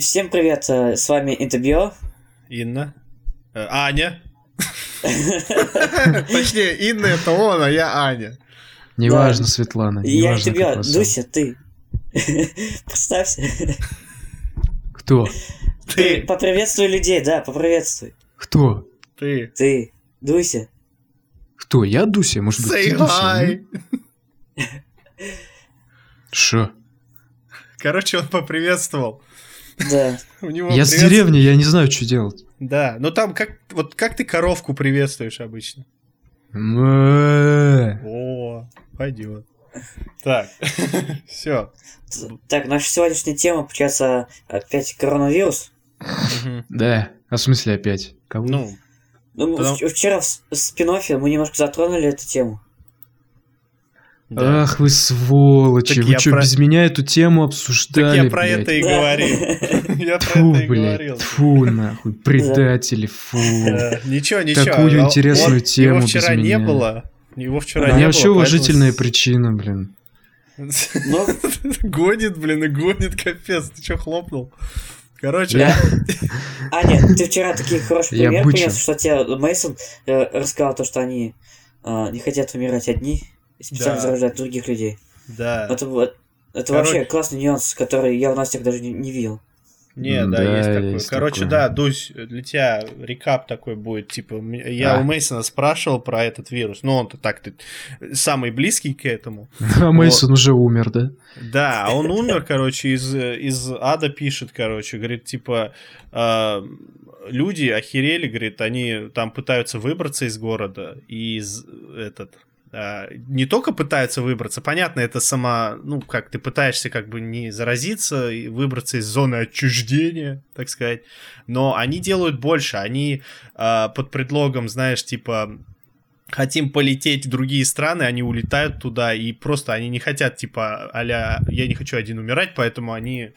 Всем привет, э, с вами Интербио. Инна. Э, Аня. Точнее, Инна это он, а я Аня. Неважно, Светлана. Я Интербио. Дуся, ты. Представься. Кто? Ты, Поприветствуй людей, да, поприветствуй. Кто? ты. Ты. Дуся. Кто? Я Дуся? Может быть, Say ты Дуся? hi. м? Шо? Короче, он поприветствовал. Да. У него Я с деревни, я не знаю, что делать. Да, но там как вот как ты коровку приветствуешь обычно? О, пойдет. Так, все. Так, наша сегодняшняя тема, получается, опять коронавирус. Да. А в смысле опять? Кого? Ну, Ну, вчера в спин мы немножко затронули эту тему. Да. Ах вы сволочи, Так вы что, про- без меня эту тему Так обсуждали, я про блядь? это и говорил. Я про это и говорил. фу, нахуй, предатели, фу. Э, Ничего, ничего. Такую а интересную тему Его без вчера не меня. было. Его вчера У не меня было. вообще поэтому уважительная причина, блин. Гонит, блин, и гонит, капец. Ты что, хлопнул? Короче, Я- Аня, ты вчера такие хорошие Я примеры бычу. принес, что тебе Мейсон рассказал то, что они а, не хотят умирать одни специально Да. заражать других людей. да. Это, вот- это Короче- вообще классный нюанс, который я в новостях даже не, не видел. Не, да, Да, есть такое. есть Короче, такое. да, Дусь, для тебя рекап такой будет. Типа, я А. у Мейсона спрашивал про этот вирус. Ну, он-то так-то самый близкий к этому. А Мейсон уже умер, да? Да, а он умер, короче, из, из ада пишет, короче, говорит, типа, э, люди охерели, говорит, они там пытаются выбраться из города, и из этот не только пытаются выбраться, понятно, это сама, ну, как ты пытаешься как бы не заразиться и выбраться из зоны отчуждения, так сказать, но они делают больше, они а, под предлогом, знаешь, типа, хотим полететь в другие страны, они улетают туда, и просто они не хотят, типа, а я не хочу один умирать, поэтому они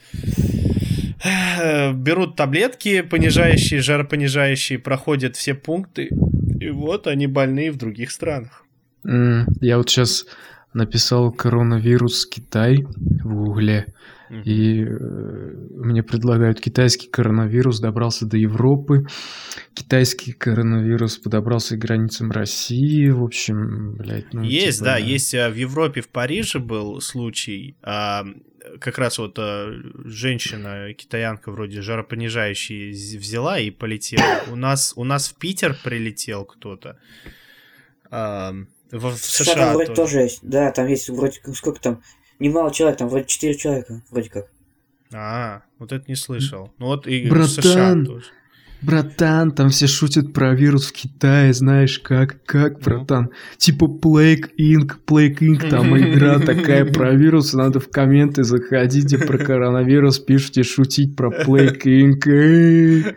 э, берут таблетки понижающие, жаропонижающие, проходят все пункты, и вот они больные в других странах. Я вот сейчас написал коронавирус Китай в гугле, и э, мне предлагают китайский коронавирус добрался до Европы, китайский коронавирус подобрался к границам России, в общем, блядь, ну есть, типа, да, есть а, в Европе, в Париже был случай, а, как раз вот а, женщина, китаянка вроде жаропонижающий взяла и полетела. У нас, у нас в Питер прилетел кто-то. А, в, в США, США там вроде тоже. тоже есть. Да, там есть вроде как- сколько там. Немало человек, там вроде 4 человека, вроде как. А, вот это не слышал. Ну вот и в США Братан, тоже. Братан, там все шутят про вирус в Китае, знаешь, как, как, братан? Типа Plague Inc., Plague Inc., там игра такая про вирус, надо в комменты заходите про коронавирус, пишите шутить про Plague Inc.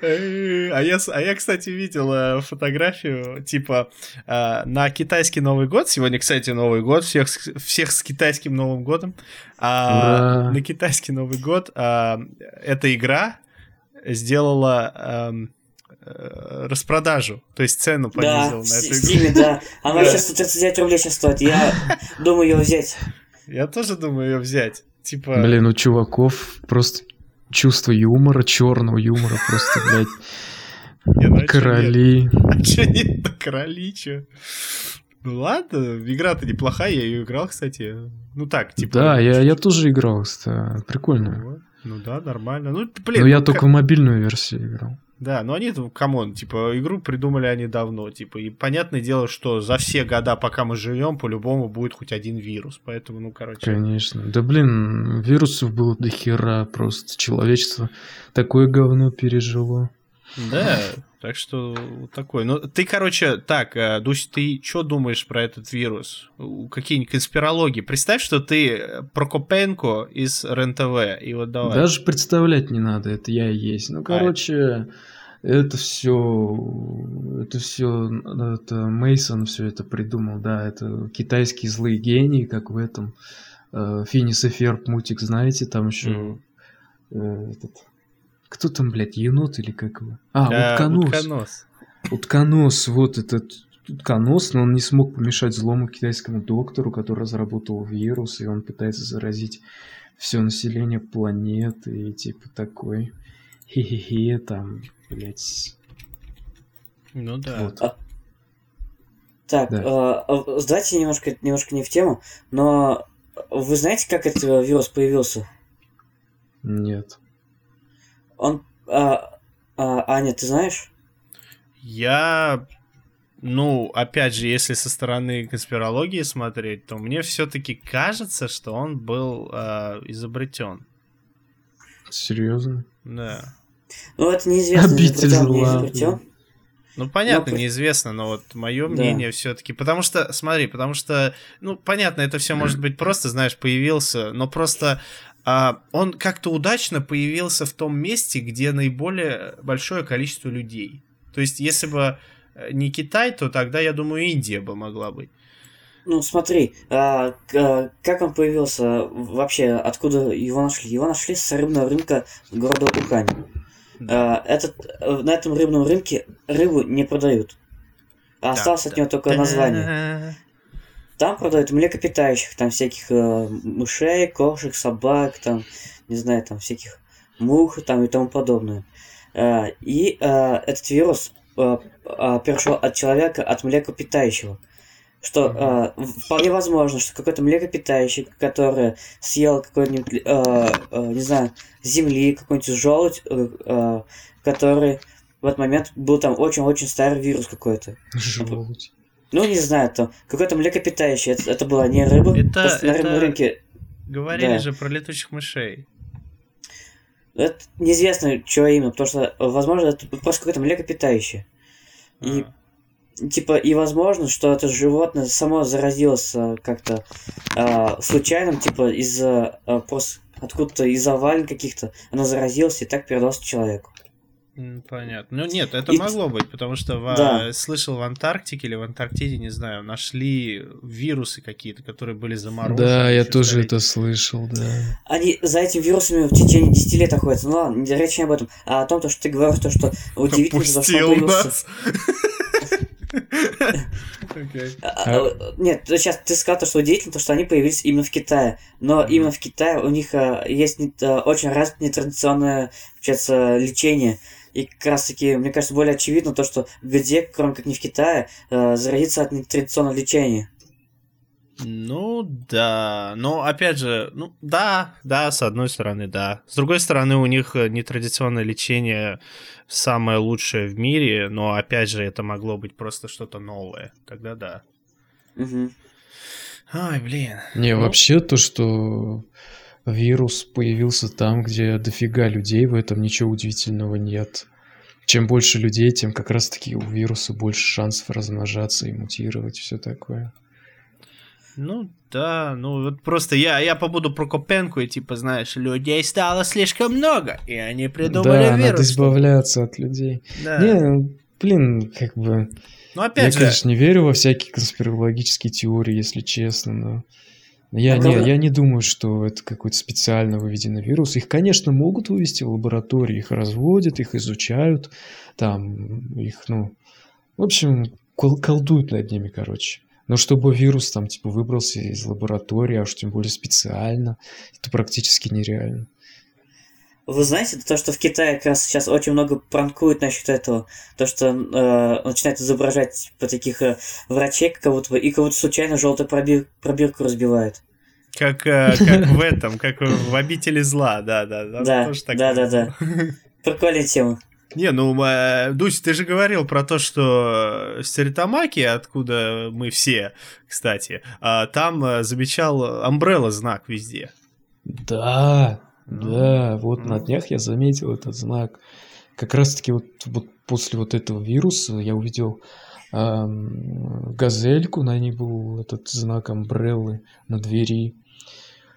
А я, а я, кстати, видел э, фотографию, типа, э, на китайский Новый год. Сегодня, кстати, Новый год. Всех, всех с китайским Новым годом. А, на китайский Новый год а, эта игра сделала эм, распродажу. То есть цену Да, понизила в на эту игру. Steam, да. Она Да. сейчас 139 рублей сейчас стоит. Я думаю ее взять. Я тоже думаю ее взять. Типа, Блин, у чуваков просто чувство юмора, черного юмора, просто, блядь, ну, а нет? короли. А чё нет-то, короли, чё? Ну ладно, игра-то неплохая, я ее играл, кстати. Ну так, типа... Да, я, я тоже играл, кстати, прикольно. Ну да, нормально. Ну, блин, Но я ну, только в мобильную версию играл. Да, но они, come on, типа, игру придумали они давно, типа, и понятное дело, что за все года, пока мы живем, по-любому будет хоть один вирус, поэтому, ну, короче... Конечно. Да блин, вирусов было до хера просто. Человечество такое говно пережило. Да, так что вот такой. Ну, ты, короче, так, э, Дусь, ты что думаешь про этот вирус? Какие-нибудь конспирологии? Представь, что ты э, Прокопенко из РЕН-ТВ, и вот давай. Даже представлять не надо, это я и есть. Ну, короче, это все, это все, это Мейсон все это придумал, да, это китайские злые гении, как в этом э, Финис и Ферб мультик, знаете, там еще э, этот, кто там, блядь, енот или как его? А, Э, утконос. утконос. Утконос, вот этот утконос, но он не смог помешать злому китайскому доктору, который разработал вирус, и он пытается заразить все население планеты, и типа такой хе-хе-хе, там, блядь. Ну да. Вот. А- Так, Да. а, а, давайте немножко, немножко не в тему, но вы знаете, как этот э, вирус появился? Нет. Он... а, а, Аня, ты знаешь? Я, ну, опять же, если со стороны конспирологии смотреть, то мне все-таки кажется, что он был э, изобретен. Серьезно? Да. Ну, это неизвестно, Обитель изобретен, не зла, изобретен. Ну, понятно, Ну, неизвестно, но вот мое Да. мнение все-таки. Потому что, смотри, потому что, ну, понятно, это все может быть просто, знаешь, появился, но просто а, он как-то удачно появился в том месте, где наиболее большое количество людей. То есть, если бы э, не Китай, то тогда, я думаю, Индия бы могла быть. Ну, смотри, а, а, как он появился вообще, откуда его нашли? Его нашли с рыбного рынка города Ухань. А, этот, э, на этом рыбном рынке рыбу не продают. А осталось от него только название. Там продают млекопитающих, там всяких э, мышей, кошек, собак, там, не знаю, там всяких мух там и тому подобное. Э, и э, этот вирус э, э, перешел от человека, от млекопитающего. Что э, вполне возможно, что какой-то млекопитающий, который съел какой-нибудь, э, э, не знаю, земли, какой-нибудь желудь, э, э, который в этот момент был там очень-очень старый вирус какой-то. Желудь. Ну, не знаю, там какой-то млекопитающий. Это, это была не рыба. Это- просто на это- рынке. Говорили Да. же про летучих мышей. Это неизвестно, что именно, потому что, возможно, это просто какое-то млекопитающее. И, А. типа, и возможно, что это животное само заразилось а, как-то а, случайно, типа, из-за а, просто откуда-то из овалин каких-то, оно заразилось и так передалось человеку. Понятно. Ну нет, это И- могло быть, потому что в, Да. слышал в Антарктике или в Антарктиде, не знаю, нашли вирусы какие-то, которые были заморожены. Да, я тоже столетия. это слышал, да. Они за этими вирусами в течение 10 лет охотятся. Ну ладно, речь не об этом, а о том, то, что ты говоришь, то, что удивительно, за что Опустил появился. Окей. А, а, Нет, сейчас ты сказал, то, что удивительно, то, что они появились именно в Китае. Но именно в Китае у них а, есть а, очень развитое нетрадиционное получается, лечение. И как раз таки, мне кажется, более очевидно то, что где, кроме как не в Китае, а, заразиться от нетрадиционного лечения. Ну да, но опять же, ну да, да, с одной стороны, да. С другой стороны, у них э, нетрадиционное лечение самое лучшее в мире, но опять же, это могло быть просто что-то новое. Тогда да. Мгм. Ай, блин. Не, Ну. вообще то, что вирус появился там, где дофига людей, в этом ничего удивительного нет. Чем больше людей, тем как раз-таки у вируса больше шансов размножаться и мутировать, все такое. Ну да, ну вот просто я, я побуду Прокопенко и типа, знаешь, людей стало слишком много, и они придумали да, надо вирус. избавляться от людей. Да. Не, ну, блин, как бы... ну Я, опять же, конечно, не верю во всякие конспирологические теории, если честно, но... Я, А не, я не думаю, что это какой-то специально выведенный вирус. Их, конечно, могут вывести в лаборатории, их разводят, их изучают, там, их, ну... В общем, кол- колдуют над ними, короче. Но чтобы вирус там, типа, выбрался из лаборатории, а уж тем более специально, это практически нереально. Вы знаете, то, что в Китае как раз сейчас очень много пранкуют насчет этого. То, что э, начинают изображать по таких э, врачей, как будто бы, и как будто случайно желтую пробир- пробирку разбивают. как, э, как в этом, как в обители зла, да, да, да. Да, да, да, да. Прикольная тема. Не, ну, э, Дусь, ты же говорил про то, что в Стеритамаке, откуда мы все, кстати, а, там э, замечал Umbrella знак везде. Да, да, вот ну. на днях я заметил этот знак. Как раз-таки вот, вот после вот этого вируса я увидел ам, газельку, на ней был этот знак амбреллы на двери.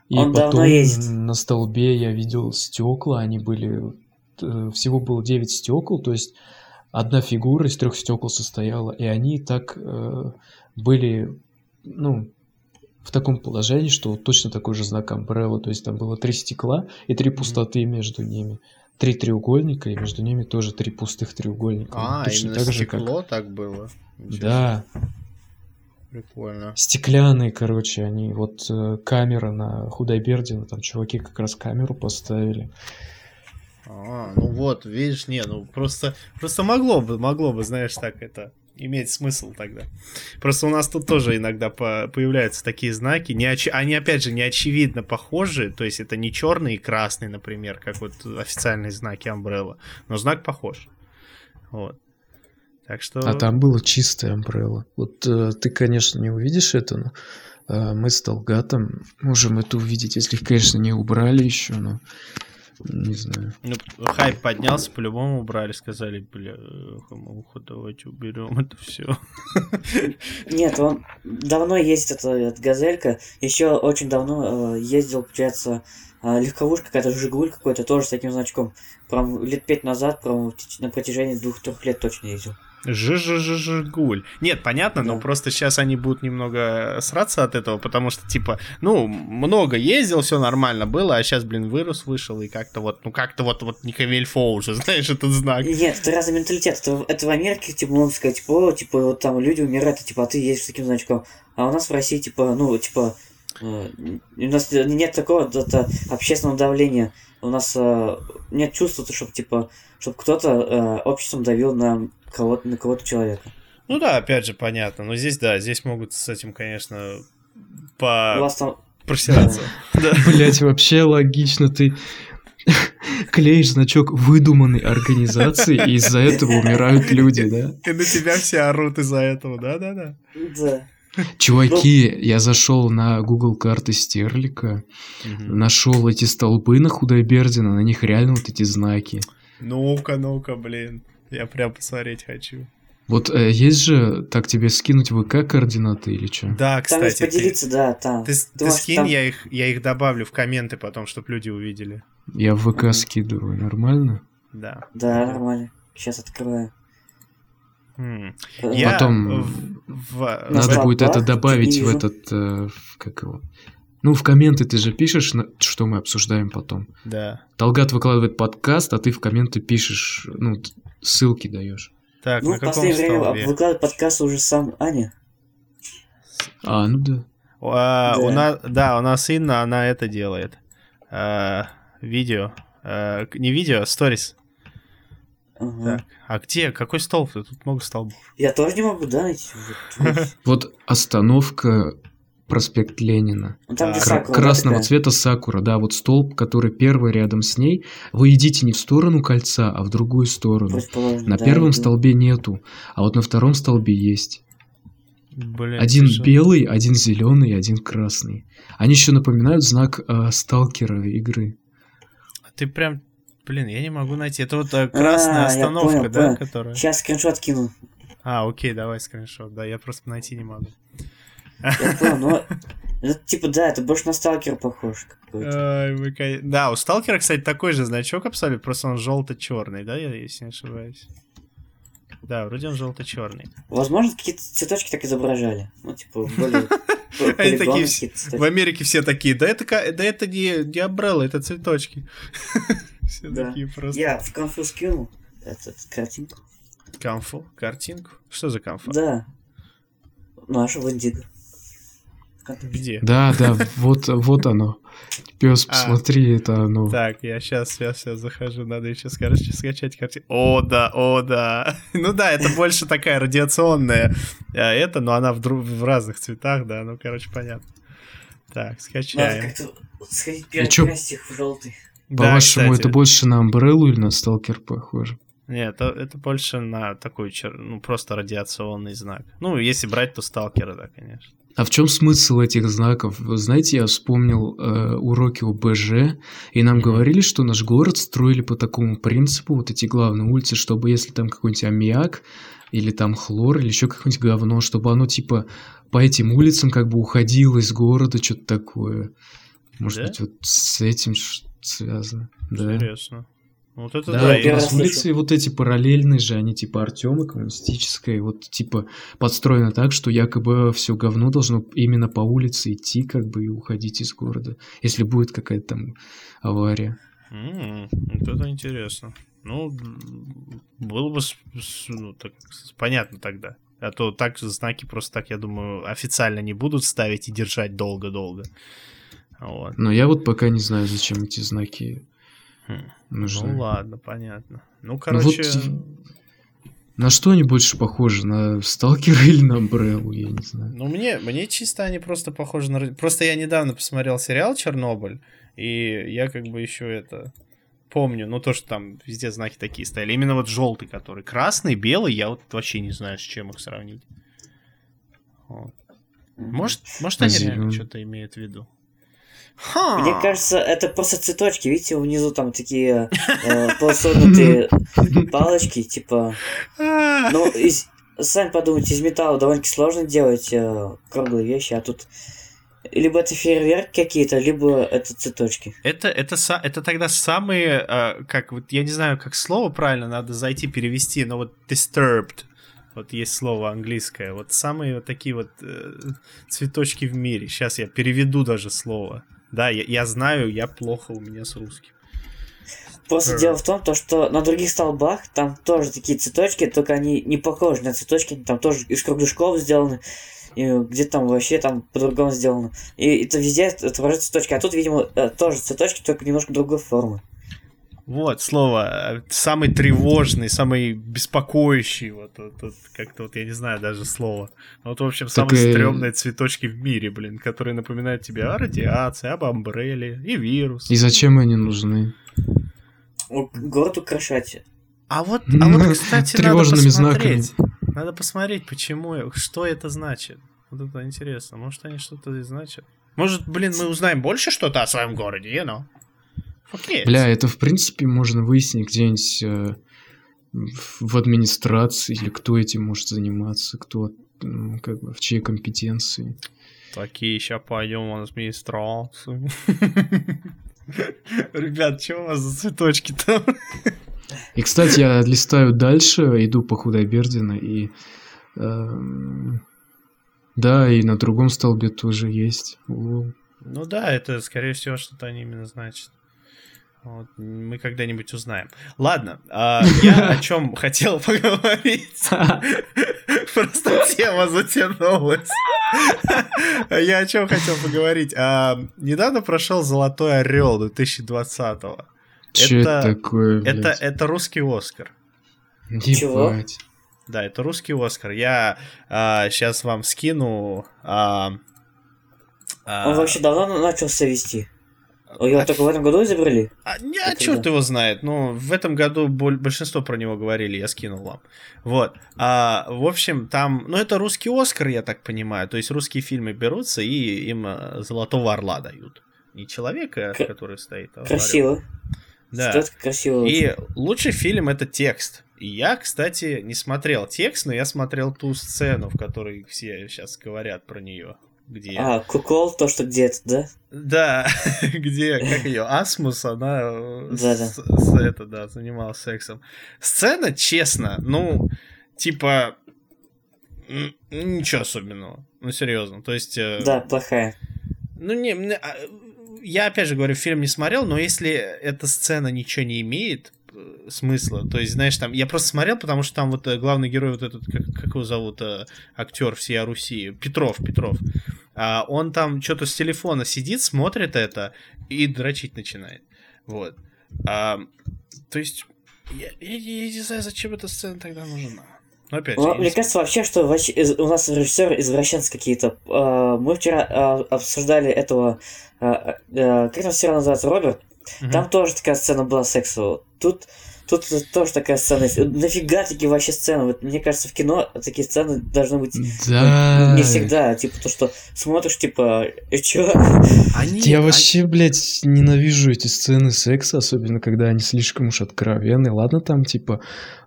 И Он потом есть. на столбе я видел стекла, они были... э, Всего было 9 стекол, то есть одна фигура из трех стекол состояла, и они так э, были, ну, в таком положении, что точно такой же знак Umbrella, то есть там было три стекла и три пустоты между ними. три треугольника, и между ними тоже три пустых треугольника. А, Точно именно так же, как- стекло так было? Ничего Да, Прикольно. стеклянные, короче, они. Вот э, камера на Худайбердина, там чуваки как раз камеру поставили. А, ну вот, видишь, не, ну просто, просто могло бы, могло бы, знаешь, так это иметь смысл тогда. Просто у нас тут тоже иногда по- появляются такие знаки, не оч- они опять же не очевидно похожи, то есть это не черный и красный, например, как вот официальные знаки Umbrella, но знак похож. Вот. Так что... А там было чистое Umbrella. Вот э, ты, конечно, не увидишь это, но э, мы с Толгатом можем это увидеть, если конечно, не убрали еще, но не знаю. Ну, хайп поднялся, по-любому убрали, сказали, бля, муха, давайте уберем это все. Нет, он давно ездит, это, эта газелька. Еще очень давно э, ездил, получается, э, легковушка, какая-то Жигуль какой-то, тоже с таким значком. Прям лет пять назад, прям на протяжении двух-трех лет точно ездил. Жижижижигуль. Нет, понятно, но Да. просто сейчас они будут немного сраться от этого, потому что, типа, ну, много ездил, все нормально было, а сейчас, блин, вырос, вышел, и как-то вот, ну, как-то вот, вот не Камильфо уже, знаешь, этот знак. Нет, это разный менталитет. Это, это в Америке, типа, можно сказать, типа, о, типа, вот там люди умирают, а, типа, а ты ездишь с таким значком. А у нас в России, типа, ну, типа, э, у нас нет такого это, общественного давления. У нас э, нет чувства, чтобы, типа, чтобы кто-то э, обществом давил на кого-то, на кого-то человека. Ну да, опять же, понятно, но здесь, да, здесь могут с этим, конечно, У по... вас там... просираться. Да. Блять, вообще логично, ты клеишь значок выдуманной организации, и из-за этого умирают люди, да? И на тебя все орут из-за этого, да-да-да. Да. Чуваки, я зашел на Google карты Стерлика, нашел эти столбы на Худайбердина, на них реально вот эти знаки. Ну-ка, ну-ка, блин. Я прям посмотреть хочу. Вот э, есть же, так тебе скинуть в ВК координаты или что? Да, Там есть кстати, ты, поделиться, да, там. ты, ты можешь скинь, там- я их, я их добавлю в комменты потом, чтобы люди увидели. Я в ВК Мгм. скидываю, нормально? Да. Да, нормально. Сейчас открою. М. Э, Я Потом в- в- На Надо столбах будет это добавить в этот, э, в- как его? Ну, в комменты ты же пишешь, что мы обсуждаем потом. Да. Талгат выкладывает подкаст, а ты в комменты пишешь, ну, ссылки даешь. Так, Ну, на в каком последнее время столбе? выкладывает подкаст уже сам Аня. А, ну да. А, Да. у нас, да, у нас Инна, она это делает. А, видео. А, не видео, а сторис. Ага. Так. А где? Какой столб? Тут много столбов. Я тоже не могу, да. Вот остановка проспект Ленина. Ну, там, Кра- Сакура, да, красного такая? цвета сакура, да, вот столб, который первый рядом с ней. Вы идите не в сторону кольца, а в другую сторону. На да, первом да. столбе нету, а вот на втором столбе есть. Блин, Один слушай. белый, один зеленый, один красный. Они еще напоминают знак э, сталкера игры. Ты прям... Блин, я не могу найти. Это вот э, красная А, остановка, понял, да, понял. которая... Сейчас скриншот кину. А, окей, давай скриншот. Да, я просто найти не могу. Я понял, но... Это, типа, да, это больше на сталкер похож какой-то. Да, у Сталкера, кстати, такой же значок абсолютно, просто он желто-черный, да, если не ошибаюсь. Да, вроде он желто-черный. Возможно, какие-то цветочки так изображали. Ну, типа, более... Они такие. В Америке все такие, да это, да это не, не Umbrella, это цветочки. Все Да. такие просто. Я в конфу скинул этот картинку. Камфу, картинку. Что за камфа? Да. Наша в Индиго. Вконтакте. Где? Да, да, вот, вот оно. Пес, А. посмотри, это оно. Так, я сейчас, я сейчас захожу, надо еще, короче, скачать картинку. О, да, о, да. Ну да, это больше такая радиационная э, это, но она в, в разных цветах, да, ну, короче, понятно. Так, Надо скачаем. как-то сходить их в желтый. Да, По-вашему, кстати. это больше на Umbrella или на Сталкер похоже? Нет, это, это больше на такой, чер- ну, просто радиационный знак. Ну, если брать, то сталкеры, да, конечно. А в чем смысл этих знаков? Вы знаете, я вспомнил э, уроки у БЖ, и нам говорили, что наш город строили по такому принципу, вот эти главные улицы, чтобы если там какой-нибудь аммиак, или там хлор, или еще какое-нибудь говно, чтобы оно типа по этим улицам как бы уходило из города, что-то такое. Может Да? быть, вот с этим связано. Да. Вот это Да, да, я раз улицы вот эти параллельные же, они типа Артема коммунистическая, вот типа подстроено так, что якобы все говно должно именно по улице идти, как бы и уходить из города, если будет какая-то там авария. М, Вот это интересно. Ну, было бы ну, так, понятно тогда. А то так знаки просто так, я думаю, официально не будут ставить и держать долго-долго. Вот. Но я вот пока не знаю, зачем эти знаки Хм. нужны. Ну ладно, понятно. Ну, Ну вот короче, на что они больше похожи? На Сталкера или на Umbrella, я не знаю. ну мне, мне чисто они просто похожи на... Просто я недавно посмотрел сериал «Чернобыль», и я как бы еще это помню, ну то, что там везде знаки такие стояли. Именно вот желтый, который красный, белый, я вот вообще не знаю, с чем их сравнить. Вот. Может, может А они реально что-то имеют в видду. Ха! Мне кажется, это просто цветочки. Видите, внизу там такие э, полусогнутые палочки, типа... Ну, из- сами подумайте, из металла довольно-таки сложно делать э, круглые вещи, а тут... Либо это фейерверк какие-то, либо это цветочки. Это, это, это тогда самые, а, как вот, я не знаю, как слово правильно надо зайти перевести, но вот disturbed, вот есть слово английское, вот самые вот такие вот э, цветочки в мире. Сейчас я переведу даже слово. Да, я, я знаю, я плохо у меня с русским. Просто дело в том, то, что на других столбах там тоже такие цветочки, только они не похожи на цветочки, там тоже из кругляшков сделаны, и где-то там вообще там по-другому сделано. И это везде отображаются цветочки, а тут, видимо, э, тоже цветочки, только немножко другой формы. Вот слово, э, самый тревожный, самый беспокоящий, вот, вот, вот, как-то вот, я не знаю даже слово. Вот, в общем, Так самые и- стрёмные цветочки в мире, блин, которые напоминают тебе о радиации, об амбреле и вирус. И зачем они нужны? О, Город украшать. А вот, а вот, кстати, надо Тревожными посмотреть. Надо посмотреть, почему, что это значит. Вот это интересно. Может, они что-то и значат. Может, блин, мы узнаем больше что-то о своем городе, you know? Окей. Бля, это в принципе можно выяснить где-нибудь э, в администрации, или кто этим может заниматься, кто ну, как бы в чьей компетенции. Такие, сейчас пойдем в администрацию. Ребят, что у вас за цветочки там? И, кстати, я листаю дальше, иду по Худайбердина, и... эм, да, и на другом столбе тоже есть. О, Ну да, это, скорее всего, что-то они именно значат. Вот, мы когда-нибудь узнаем. Ладно, а, я о чем хотел поговорить. Просто тема затянулась. Я о чем хотел поговорить. А, Недавно прошел Золотой Орел 2020-го. Че Это- такое, Это, это русский Оскар. Чего? Да, это русский Оскар. Я сейчас вам скину. а, а, Он вообще давно начался вести. Его только в этом году изобрели? А, не, а черт его знает. Ну, в этом году боль- большинство про него говорили, я скинул вам. Вот. А, в общем, там... Ну, это русский Оскар, я так понимаю. То есть русские фильмы берутся и им а, Золотого Орла дают. Не человека, К- который стоит, а орел. Красиво. Да. Красиво. И лучший фильм это текст. И я, кстати, не смотрел текст, но я смотрел ту сцену, в которой все сейчас говорят про нее. Где... А, кукол, то, что где-то, да? Да, где, как ее, Асмус, она э, с- это, да, занималась сексом. Сцена, честно, ну, типа, ничего особенного. Ну, серьезно. То есть, э, Да, плохая. ну, не, а, я опять же говорю, фильм не смотрел, но если эта сцена ничего не имеет смысла, то есть, знаешь, там, я просто смотрел, потому что там вот э, главный герой, вот этот, как, как его зовут, э, актер всей Руси, Петров, Петров, А, он там что-то с телефона сидит, смотрит это и дрочить начинает, вот. А, то есть, я, я- я не знаю, зачем эта сцена тогда нужна. Но опять же, Ну, не мне кажется, вообще, что у нас режиссеры извращенцы какие-то. А, Мы вчера а, обсуждали этого... Как там сериал называется? Роберт? Мгм. Там тоже такая сцена была сексовая. Тут, тут тоже такая сцена есть. Нафига такие вообще сцены? Вот, мне кажется, в кино такие сцены должны быть Да. не всегда. Типа то, что смотришь, типа, «Э, чё? Они- Я они- вообще, блядь, ненавижу эти сцены секса, особенно когда они слишком уж откровенные. Ладно, там типа,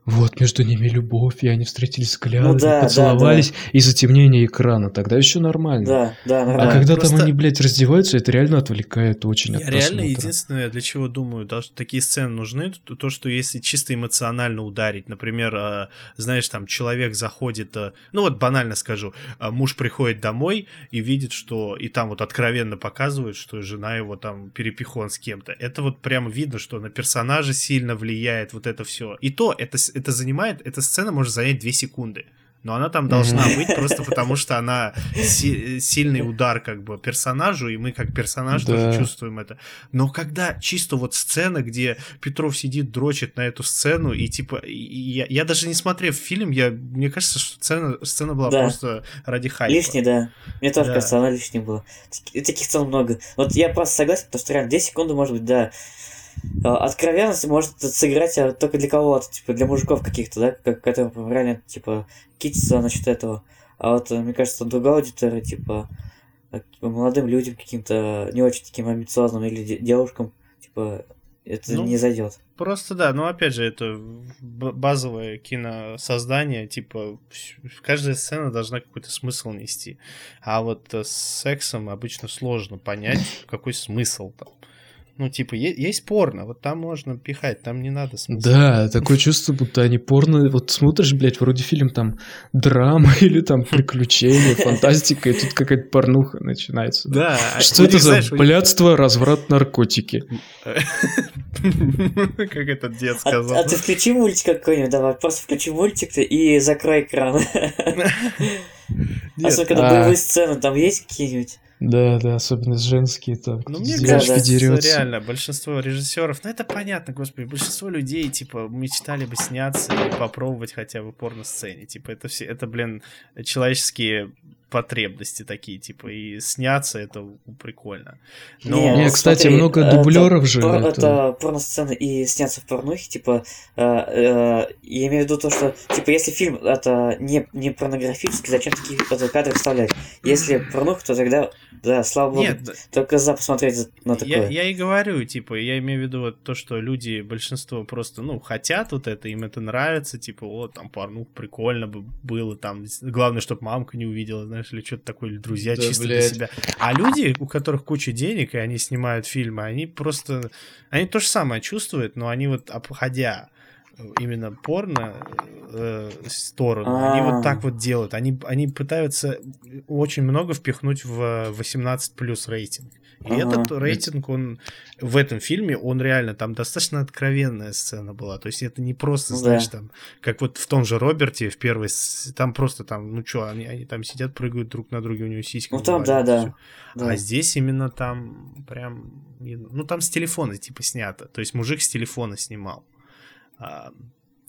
вот между ними любовь, и они встретились взглядами, Ну да, да, поцеловались из затемнения экрана. Тогда еще нормально. Да, да, А нормально. когда просто- там они, блядь, раздеваются, это реально отвлекает очень Я от реально просмотра. единственное, для чего думаю, да, что такие сцены нужны, то, то, что если чисто эмоционально ударить, например, э, знаешь, там человек заходит, э, ну вот банально скажу, э, муж приходит домой и видит, что, и там вот откровенно показывают, что жена его там перепихон с кем-то. Это вот прямо видно, что на персонажа сильно влияет вот это все. И то, это, это занимает, эта сцена может занять 2 секунды но она там должна быть просто потому, что она си- сильный удар как бы персонажу, и мы как персонаж да. тоже чувствуем это. Но когда чисто вот сцена, где Петров сидит, дрочит на эту сцену, и типа, и я, я даже не смотрев фильм, я, мне кажется, что сцена, сцена была да. просто ради хайпа. Лишний, да. Мне тоже да. кажется, она лишней была. Таких сцен много. Вот я просто согласен, потому что реально 10 секунд, может быть, да, откровенность может сыграть а, только для кого-то, типа для мужиков каких-то, да, как, которые реально, типа, китятся насчет этого. А вот, мне кажется, другая аудитория, типа, молодым людям каким-то не очень таким амбициозным или девушкам, типа, это ну, не зайдет. Просто да, но опять же, это базовое киносоздание, типа, каждая сцена должна какой-то смысл нести. А вот с сексом обычно сложно понять, какой смысл там. Ну, типа, есть, порно, вот там можно пихать, там не надо смысла. Да, такое чувство, будто они порно... Вот смотришь, блядь, вроде фильм там драма или там приключения, фантастика, и тут какая-то порнуха начинается. Да. Что это за блядство, разврат, наркотики? Как этот дед сказал. А ты включи мультик какой-нибудь, давай, просто включи мультик и закрой экран. Особенно, когда боевые сцены там есть какие-нибудь? Да, да, особенно женские там. Ну, мне кажется, дерется. реально, большинство режиссеров, ну это понятно, господи, большинство людей, типа, мечтали бы сняться и попробовать хотя бы порно-сцене. Типа, это все, это, блин, человеческие потребности такие, типа, и сняться это прикольно. Но... Не, не кстати, смотри, много дублеров же. Пор, это, это порно-сцены и сняться в порнухе, типа, э, э, я имею в виду то, что, типа, если фильм это не, не порнографический, зачем такие кадры вставлять? Если порнуха, то тогда, да, слава богу, Нет, только за посмотреть на такое. Я, я и говорю, типа, я имею в виду вот то, что люди, большинство просто, ну, хотят вот это, им это нравится, типа, вот, там, порнух прикольно бы было, там, главное, чтобы мамка не увидела, знаешь, знаешь, или что-то такое, или друзья да, чисто блядь. для себя. А люди, у которых куча денег, и они снимают фильмы, они просто... Они то же самое чувствуют, но они вот, обходя именно порно э, сторону, А-а-а. они вот а. так вот делают. Они, они пытаются очень много впихнуть в 18 плюс рейтинг. И ага. этот рейтинг, он в этом фильме, он реально, там достаточно откровенная сцена была. То есть это не просто, ну, знаешь, да. там, как вот в том же Роберте, в первой, там просто там, ну что, они, они там сидят, прыгают друг на друга, у него сиськи. Ну там, да, да, да. А здесь именно там прям, ну там с телефона типа снято. То есть мужик с телефона снимал. А,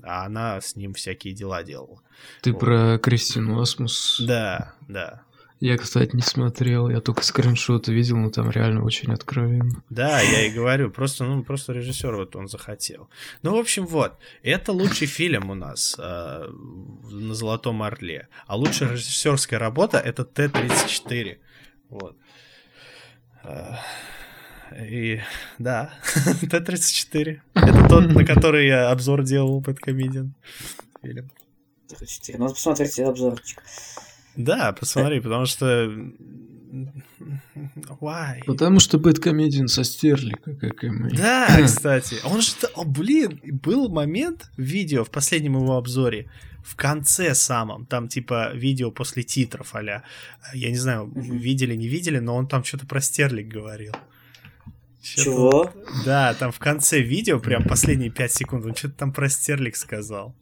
а она с ним всякие дела делала. Ты вот. про Кристину Асмус? Да, да. Я, кстати, не смотрел, я только скриншоты видел, но там реально очень откровенно. Да, я и говорю, просто, ну, просто режиссер вот он захотел. Ну, в общем, вот, это лучший фильм у нас э, на Золотом Орле, а лучшая режиссерская работа это Т-34. Вот. А, и да, Т-34. Это тот, на который я обзор делал, Бэткомедиан. Фильм. Т-34. Надо посмотреть обзорчик. Да, посмотри, потому что... Why? Потому что Бэткомедиан со Стерлика, как и мы. Да, кстати. Он же... О, блин, был момент в видео, в последнем его обзоре, в конце самом, там типа видео после титров а Я не знаю, видели, не видели, но он там что-то про Стерлик говорил. Чего? Да, там в конце видео, прям последние 5 секунд, он что-то там про Стерлик сказал.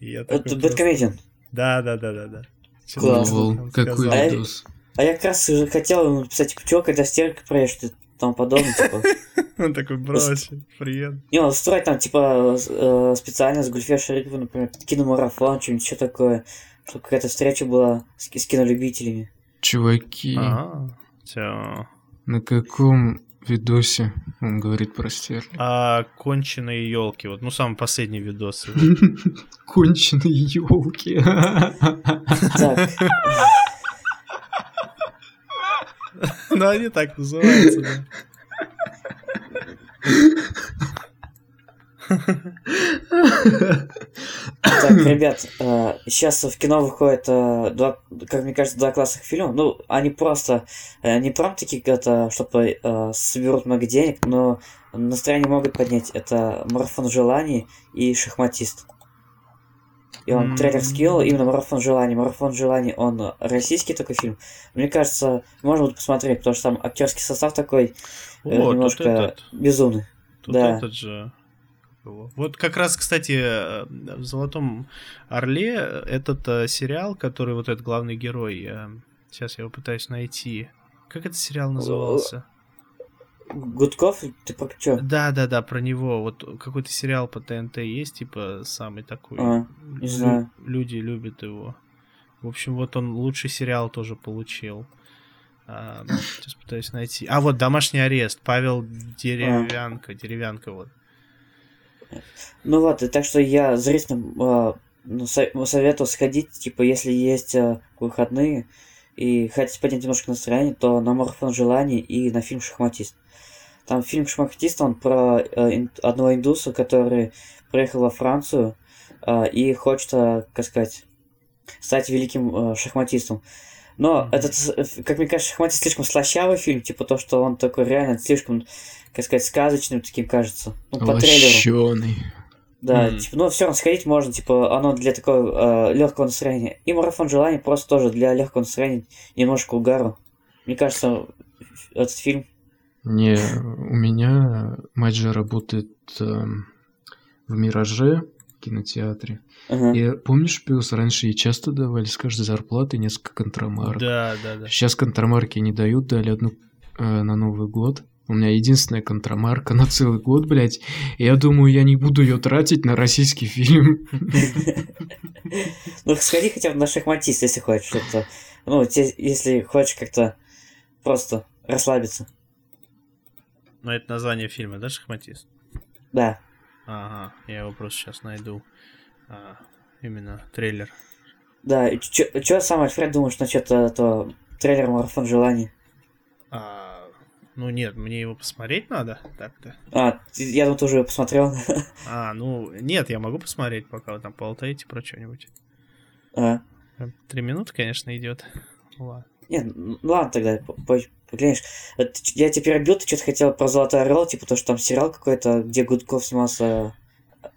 Это Бэткомедиан? Да, да, да, да, да. Класс. Какой а видос. Я, а я как раз уже хотел ему написать, типа, чё, когда стирка проедешь, ты там подобное, типа. Он такой, брось, привет. Не, он устроить там, типа, э, специально с Гульфе Шариповой, например, киномарафон, что-нибудь еще такое, чтобы какая-то встреча была с, кинолюбителями. Чуваки. А, все. На каком видосе он говорит про стерлядь. А конченые елки. Вот, ну, самый последний видос. Конченые елки. Ну, они так называются, да. Так, ребят, сейчас в кино выходит, два, как мне кажется, два классных фильма. Ну, они просто, не прям такие, это, чтобы соберут много денег, но настроение могут поднять. Это «Марафон желаний» и «Шахматист». И он mm-hmm. трейлер скинул именно «Марафон желаний». «Марафон желаний» он российский такой фильм. Мне кажется, можно будет посмотреть, потому что там актерский состав такой э, немножко этот, безумный. Тут да. этот же вот как раз, кстати, э, в «Золотом Орле» этот э, сериал, который вот этот главный герой, э, сейчас я его пытаюсь найти. Как этот сериал назывался? Гудков? Ты про что? Да, да, да, про него. Вот какой-то сериал по ТНТ есть, типа, самый такой. А, не знаю. Люди любят его. В общем, вот он лучший сериал тоже получил. А, сейчас пытаюсь найти. А, вот «Домашний арест». Павел Деревянко. А. Деревянко, вот. Ну вот, и так что я зрителям э, ну, советую сходить, типа, если есть э, выходные и хотите поднять немножко настроение, то на марафон желаний и на фильм «Шахматист». Там фильм «Шахматист», он про э, одного индуса, который приехал во Францию э, и хочет, э, как сказать, стать великим э, шахматистом. Но mm-hmm. этот, как мне кажется, шахматист слишком слащавый фильм, типа то, что он такой реально слишком как сказать, сказочным таким кажется. Ну, по трейлеру. Да, mm. типа, ну все равно сходить можно, типа, оно для такого э, легкого настроения. И марафон желаний просто тоже для легкого настроения, немножко угару. Мне кажется, этот фильм. Не, у меня мать же работает э, в Мираже кинотеатре. Ага. И помнишь, Пес, раньше ей часто давали с каждой зарплаты несколько контрамарок. Да, да, да. Сейчас контрамарки не дают, дали одну э, на Новый год. У меня единственная контрамарка на целый год, блядь. И я думаю, я не буду ее тратить на российский фильм. Ну, сходи хотя бы на шахматист, если хочешь. Это, ну, если хочешь как-то просто расслабиться. Ну, это название фильма, да, шахматист? Да. Ага, я его просто сейчас найду. А, именно трейлер. Да, и что сам Альфред думаешь насчет этого трейлера «Марафон желаний»? А, ну нет, мне его посмотреть надо так-то. А, я тут уже посмотрел. А, ну нет, я могу посмотреть, пока вы там болтаете про что-нибудь. А. Три минуты, конечно, идет. Ладно. Нет, ну ладно тогда, поглянешь. Я теперь обил, ты что-то хотел про Золотой Орел, типа то, что там сериал какой-то, где Гудков снимался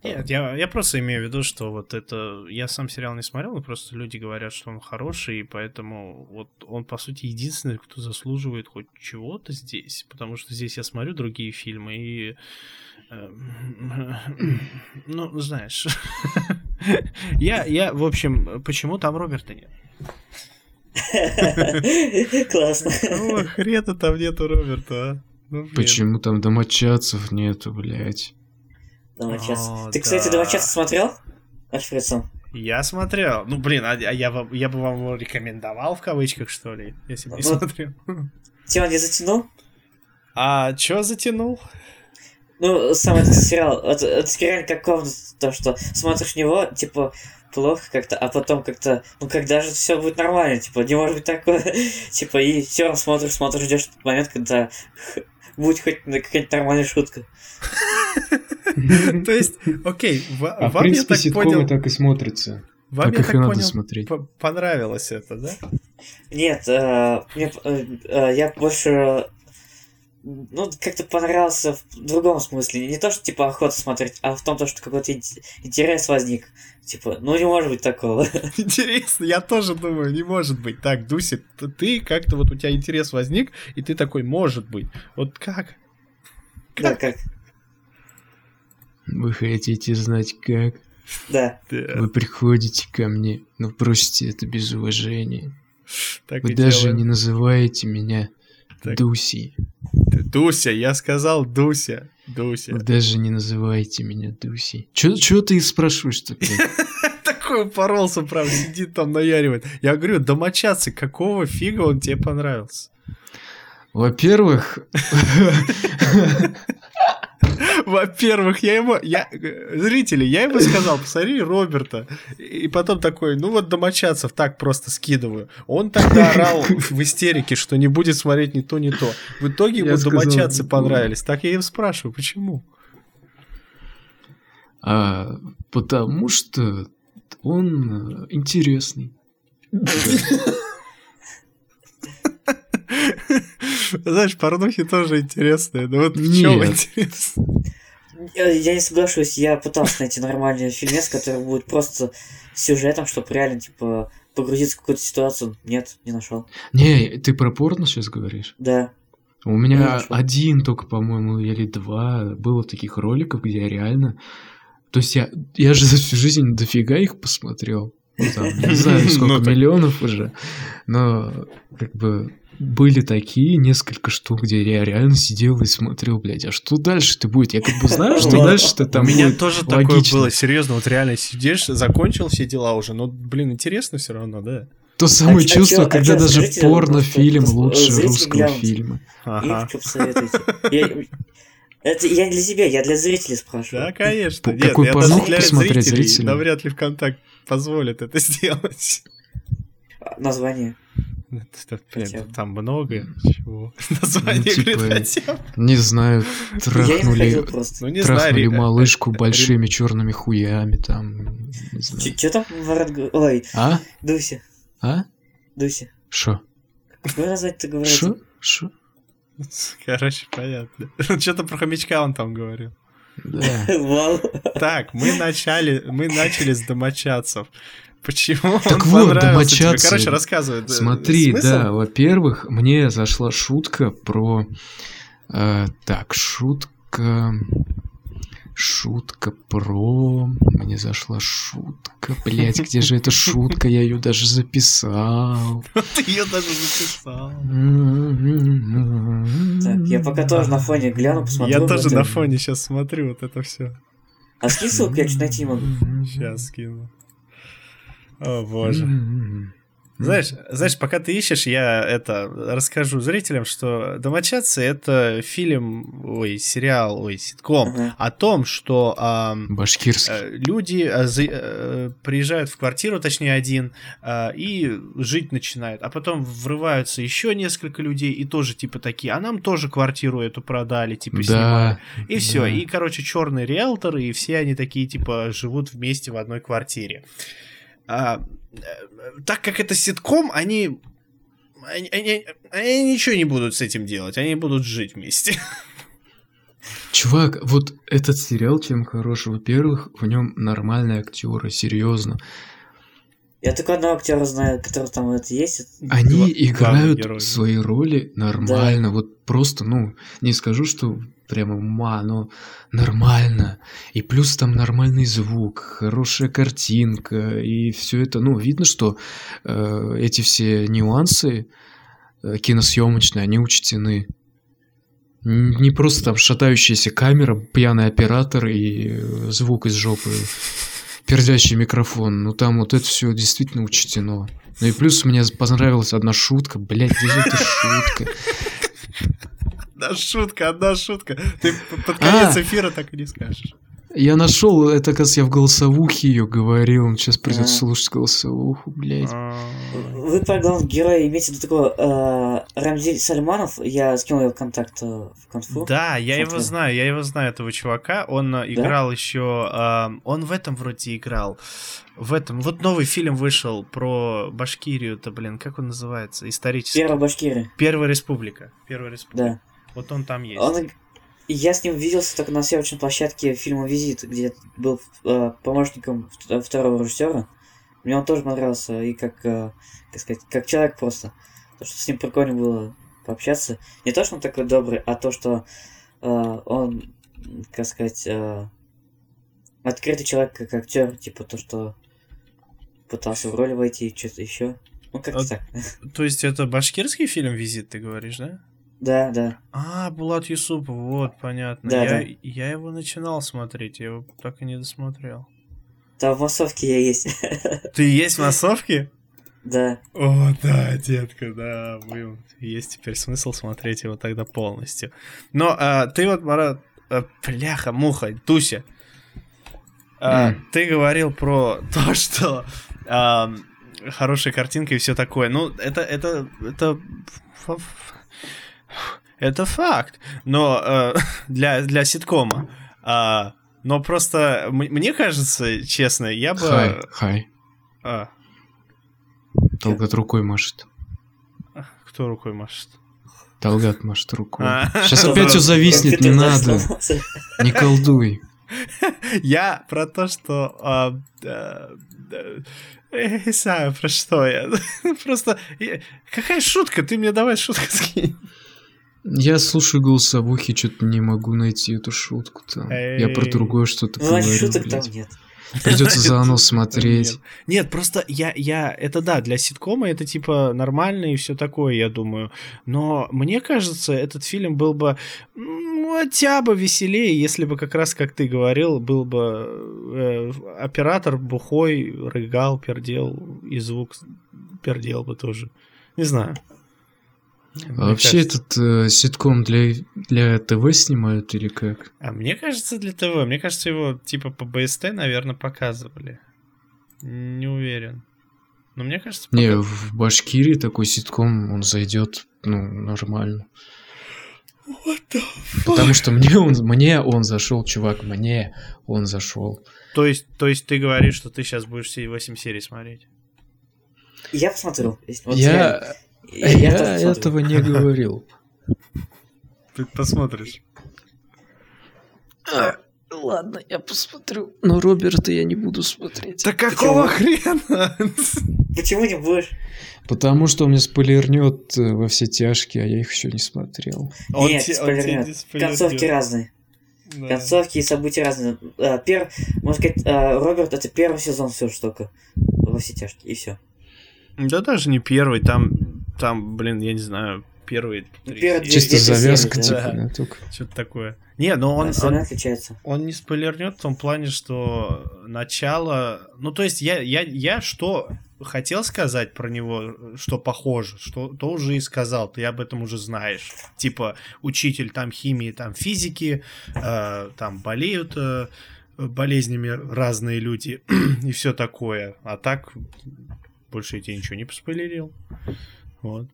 нет, я, я просто имею в виду, что вот это... Я сам сериал не смотрел, но просто люди говорят, что он хороший, и поэтому вот он, по сути, единственный, кто заслуживает хоть чего-то здесь, потому что здесь я смотрю другие фильмы, и... Э, ну, знаешь... я, я, в общем, почему там Роберта нет? Классно. О, хрена там нету Роберта, а. Ну, Почему там домочадцев нету, блядь? Домочадцы. Ты, кстати, Домочадцы смотрел? Альфредсон? Я смотрел. Ну, блин, а, а я, я бы вам его рекомендовал в кавычках, что ли, если бы не вот. смотрел. Тебя не затянул? А чё затянул? Ну, сам этот сериал, это, это сериал как комната, то, что смотришь него, типа, плохо как-то, а потом как-то, ну когда же все будет нормально, типа, не может быть такое, типа, и все равно смотришь, смотришь, ждешь тот момент, когда будет хоть какая-нибудь нормальная шутка. То есть, окей, а вам, я так понял... так и смотрится. Вам, я так понял, понравилось это, да? Нет, э, мне, э, э, я больше ну, как-то понравился в другом смысле. Не то, что, типа, охота смотреть, а в том, то, что какой-то интерес возник. Типа, ну, не может быть такого. Интересно, я тоже думаю, не может быть. Так, Дуси, ты как-то вот у тебя интерес возник, и ты такой, может быть. Вот как? Да, как? Вы хотите знать как? Да. Вы приходите ко мне, но просите это без уважения. Так Вы даже делаем. не называете меня так. Дуси. Дуся, я сказал Дуся. Дуся. Вы даже не называйте меня Дуси. Чё, чё ты спрашиваешь-то? Такой упоролся, правда, сидит там наяривает. Я говорю, домочадцы, какого фига он тебе понравился? Во-первых... Во-первых, я ему, я, зрители, я ему сказал, посмотри Роберта. И потом такой, ну вот домочадцев так просто скидываю. Он тогда орал в истерике, что не будет смотреть ни то, ни то. В итоге ему домочадцы понравились. Так я им спрашиваю, почему? а потому что он интересный. Знаешь, порнухи тоже интересные, но вот в чем интересно? Я, я не соглашусь, я пытался найти нормальный фильмец, который будет просто сюжетом, чтобы реально, типа, погрузиться в какую-то ситуацию. Нет, не нашел. Не, ты про порно сейчас говоришь? Да. У меня один только, по-моему, или два было таких роликов, где я реально... То есть я, я же за всю жизнь дофига их посмотрел. Ну, там, не знаю, Ну, сколько так- миллионов уже. Но как бы были такие несколько штук, где я реально сидел и смотрел, блядь, а что дальше-то будет? Я как бы знаю, что дальше-то У там меня будет тоже такое было, серьезно, вот реально сидишь, закончил все дела уже, но, блин, интересно все равно, да? То самое А- а чувство, чё- а когда даже зрители порнофильм лучше русского глянут. фильма. Ага. Я, это я не для себя, я для зрителей спрашиваю. Да, конечно. Нет, какую я даже порнуху для посмотреть зрителей зрителям? навряд ли ВКонтакт позволит это сделать. Название. Хотя бы. там много чего. Название, Ну, типа, говорит, хотя. Не знаю, Я не трахнули, просто. Ну, не знаю. трахнули малышку большими черными хуями, там. Че там говорит? Ой, А? Дуся, А? Дуся. Шо? Какое название ты говоришь? Шо? Шо? Короче, понятно. Что-то про хомячка он там говорил. Да. Так, мы начали, мы начали с домочадцев. Почему Так он вот, понравился тебе? домочадцы. Короче, рассказывай. да, Смотри, смысл? да, во-первых, мне зашла шутка про... э, так, шутка... Шутка про... Мне зашла шутка. Блять, где же эта шутка? Я ее даже записал. Ты ее даже записал. Так, я пока тоже на фоне гляну, посмотрю. Я тоже на фоне сейчас смотрю вот это все. А скинь ссылку, я что-то найти не могу. Сейчас скину. О боже. Знаешь, знаешь, пока ты ищешь, я это расскажу зрителям, что «Домочадцы» — это фильм, ой, сериал, ой, ситком о том, что Башкирский. э, люди э, э, приезжают в квартиру, точнее один, э, и жить начинают, а потом врываются еще несколько людей и тоже типа такие, а нам тоже квартиру эту продали, типа снимали. Да. И все. да. И, короче, черный риэлтор, и все они такие, типа, живут вместе в одной квартире. А, э, так как это ситком, они, они, они- они ничего не будут с этим делать, они будут жить вместе. Чувак, вот этот сериал чем хорош? Во-первых, в нем нормальные актеры, серьезно. Я только одного актера знаю, который там это есть. Они играют да. свои роли нормально. Вот просто, ну, не скажу, что прямо ма, но нормально. И плюс там нормальный звук, хорошая картинка, и все это, ну, видно, что э, эти все нюансы э, киносъемочные, они учтены. Не просто там шатающаяся камера, пьяный оператор и э, звук из жопы, пердящий микрофон. Ну там вот это все действительно учтено. Ну и плюс мне понравилась одна шутка. Блять, где же эта шутка? Одна шутка, одна шутка. Ты под А! конец эфира так и не скажешь. Я нашел, это, кажется, я в голосовухе ее говорил. Сейчас придется А. слушать голосовуху, блядь. А, Вы про главного героя имеете в виду такого э, Рамзиль Сальманов? Я скинул его контакт э, в конфу. Да, я его знаю, я его знаю, этого чувака. Он э, играл еще. ам, он в этом вроде играл. В этом. Вот новый фильм вышел про Башкирию-то, блин, как он называется? Исторический. Первая Башкирия, Первая республика. Первая республика. да. Вот он там есть. Он, я с ним виделся только на съемочной площадке фильма «Визит», где был э, помощником вт- второго режиссера. Мне он тоже понравился, и как, э, как сказать, как человек просто. То, что с ним прикольно было пообщаться. Не то, что он такой добрый, а то, что э, он, как сказать, э, открытый человек как актер, типа то, что пытался в роли войти, что-то еще. Ну, как-то А- так. То есть это башкирский фильм «Визит», ты говоришь, да? Да, да. А, Булат Юсупов, вот, понятно. Да, я, да. я его начинал смотреть, я его так и не досмотрел. Там в массовке я есть. Ты есть в массовке? Да. О, да, детка, да, блин. Есть теперь смысл смотреть его тогда полностью. Но а, ты вот, Марат, а, бляха, муха, Туся, а, М. ты говорил про то, что а, хорошая картинка и все такое. Ну, это, это, это, это факт. Но э, для, для ситкома а, Но просто м- мне кажется, честно, я бы... Хай, хай. А, Талгат рукой машет. кто рукой машет? Талгат машет рукой. А. Сейчас опять все зависнет, не надо. Не колдуй. Я про то, что... а, я не знаю, про что я. Просто... Какая шутка? Ты мне давай шутку скинь. Я слушаю голосовухи, что-то не могу найти эту шутку там. Я про другое что-то Ну, значит, говорю, шуток там нет. Придется заново смотреть. Нет. Нет, просто я, я, это да, для ситкома это типа нормально и все такое, я думаю. Но мне кажется, этот фильм был бы ну, хотя бы веселее, если бы как раз, как ты говорил, был бы э, оператор бухой, рыгал, пердел, и звук пердел бы тоже. Не знаю. А Мне вообще кажется. этот э, ситком для, для ТВ снимают или как? А мне кажется, для ТВ. Мне кажется, его типа по БСТ, наверное, показывали. Не уверен. Но мне кажется, Не, пока- в Башкирии такой ситком, он зайдет, ну, нормально. Потому что мне он, мне он зашел, чувак, мне он зашел. То есть, то есть ты говоришь, что ты сейчас будешь все 8 серий смотреть? Я посмотрю. если- вот я реально. Я, этого не говорил. Ты посмотришь. Ладно, я посмотрю. Но Роберта я не буду смотреть. Да какого хрена? Почему не будешь? Потому что он мне спойлернет э, во все тяжкие, а я их еще не смотрел. Он Нет, те- спойлернет. не спойлернет. Концовки разные. Да. Концовки и события разные. А, пер... Можно сказать, а, Роберт это первый сезон все что только. Во все тяжкие, и все. Да даже не первый, там, там, блин, я не знаю, первые три Первые Чисто завязка, серии, типа, да. да, только. что-то такое. Не, но он, Он, он, отличается. он не спойлернет в том плане, что начало... Ну, то есть я, я, я что хотел сказать про него, что похоже, что то уже и сказал, ты об этом уже знаешь. Типа, учитель там химии, там физики, э, там болеют э, болезнями разные люди и все такое. А так больше я тебе ничего не поспойлерил. Вот.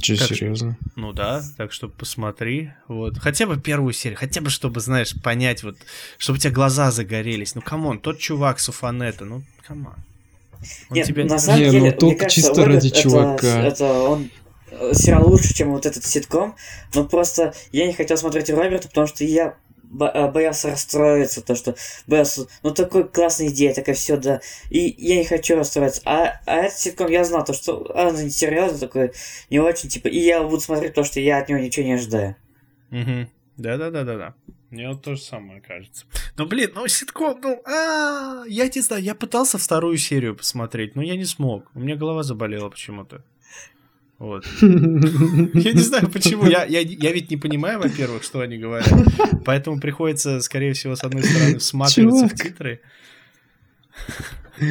Че, Как- серьезно? Ну да, так что посмотри. Вот. Хотя бы первую серию, хотя бы, чтобы, знаешь, понять, вот, чтобы у тебя глаза загорелись. Ну, come on, тот чувак с Уфанета, ну, come on. Он Нет, тебе- на самом Не, ну, деле, только кажется, чисто Роберт ради это- чувака. Это, он э, сериал лучше, чем вот этот ситком. Но просто я не хотел смотреть Роберта, потому что я боялся расстроиться, то что боялся, ну такой классная идея, такая все, да. И я не хочу расстроиться. А, а этот ситком я знал, то что он не серьезный такой, не очень, типа, и я буду смотреть то, что я от него ничего не ожидаю. Мгм. Да-да-да-да-да. Мне вот то же самое кажется. Ну, блин, ну, ситком, ну, а, я не знаю, я пытался вторую серию посмотреть, но я не смог. У меня голова заболела почему-то. Вот. Я не знаю почему. Я, я, я ведь не понимаю, во-первых, что они говорят. Поэтому приходится, скорее всего, с одной стороны, всматриваться в Чувак. титры.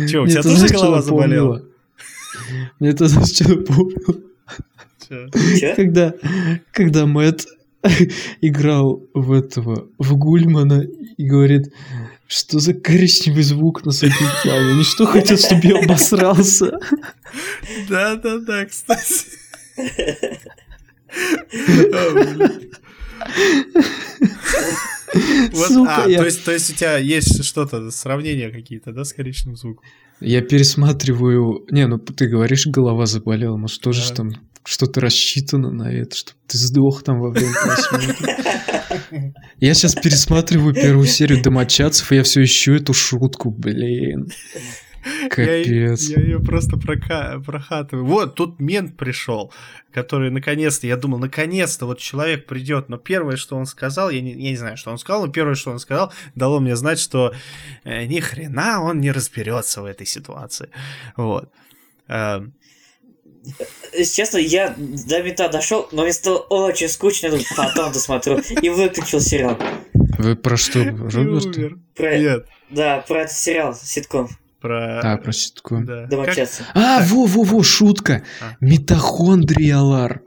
Че, у тебя тоже голова заболела? Мне это знаешь, что? Че? Когда, когда Мэтт играл в этого, в Гульмана и говорит, что за коричневый звук на заднем плане? Они что хотят, чтобы я обосрался? Да-да-да, кстати. Вот, Сука, а, я- то, есть, то есть у тебя есть что-то, сравнения какие-то, да, с коричневым звуком? Я пересматриваю... Не, ну ты говоришь, голова заболела, может тоже Да. там что-то рассчитано на это, чтобы ты сдох там во время просмотра. Я сейчас пересматриваю первую серию Домочадцев, и я все ищу эту шутку, блин. Капец. Я, ее просто прока- прохатываю. Вот, тут мент пришел, который наконец-то, я думал, наконец-то вот человек придет, но первое, что он сказал, я не, я не знаю, что он сказал, но первое, что он сказал, дало мне знать, что э, ни хрена он не разберется в этой ситуации. Вот. Эм, Если честно, я до мета дошел, но мне стало очень скучно, я думаю, потом досмотрю. И выключил сериал. Вы про что, Роберт? Про... Нет, Да, про этот сериал, ситком. Про... А, про ситку. да. Как-. А, во-во-во, шутка. А. Митохондриалар.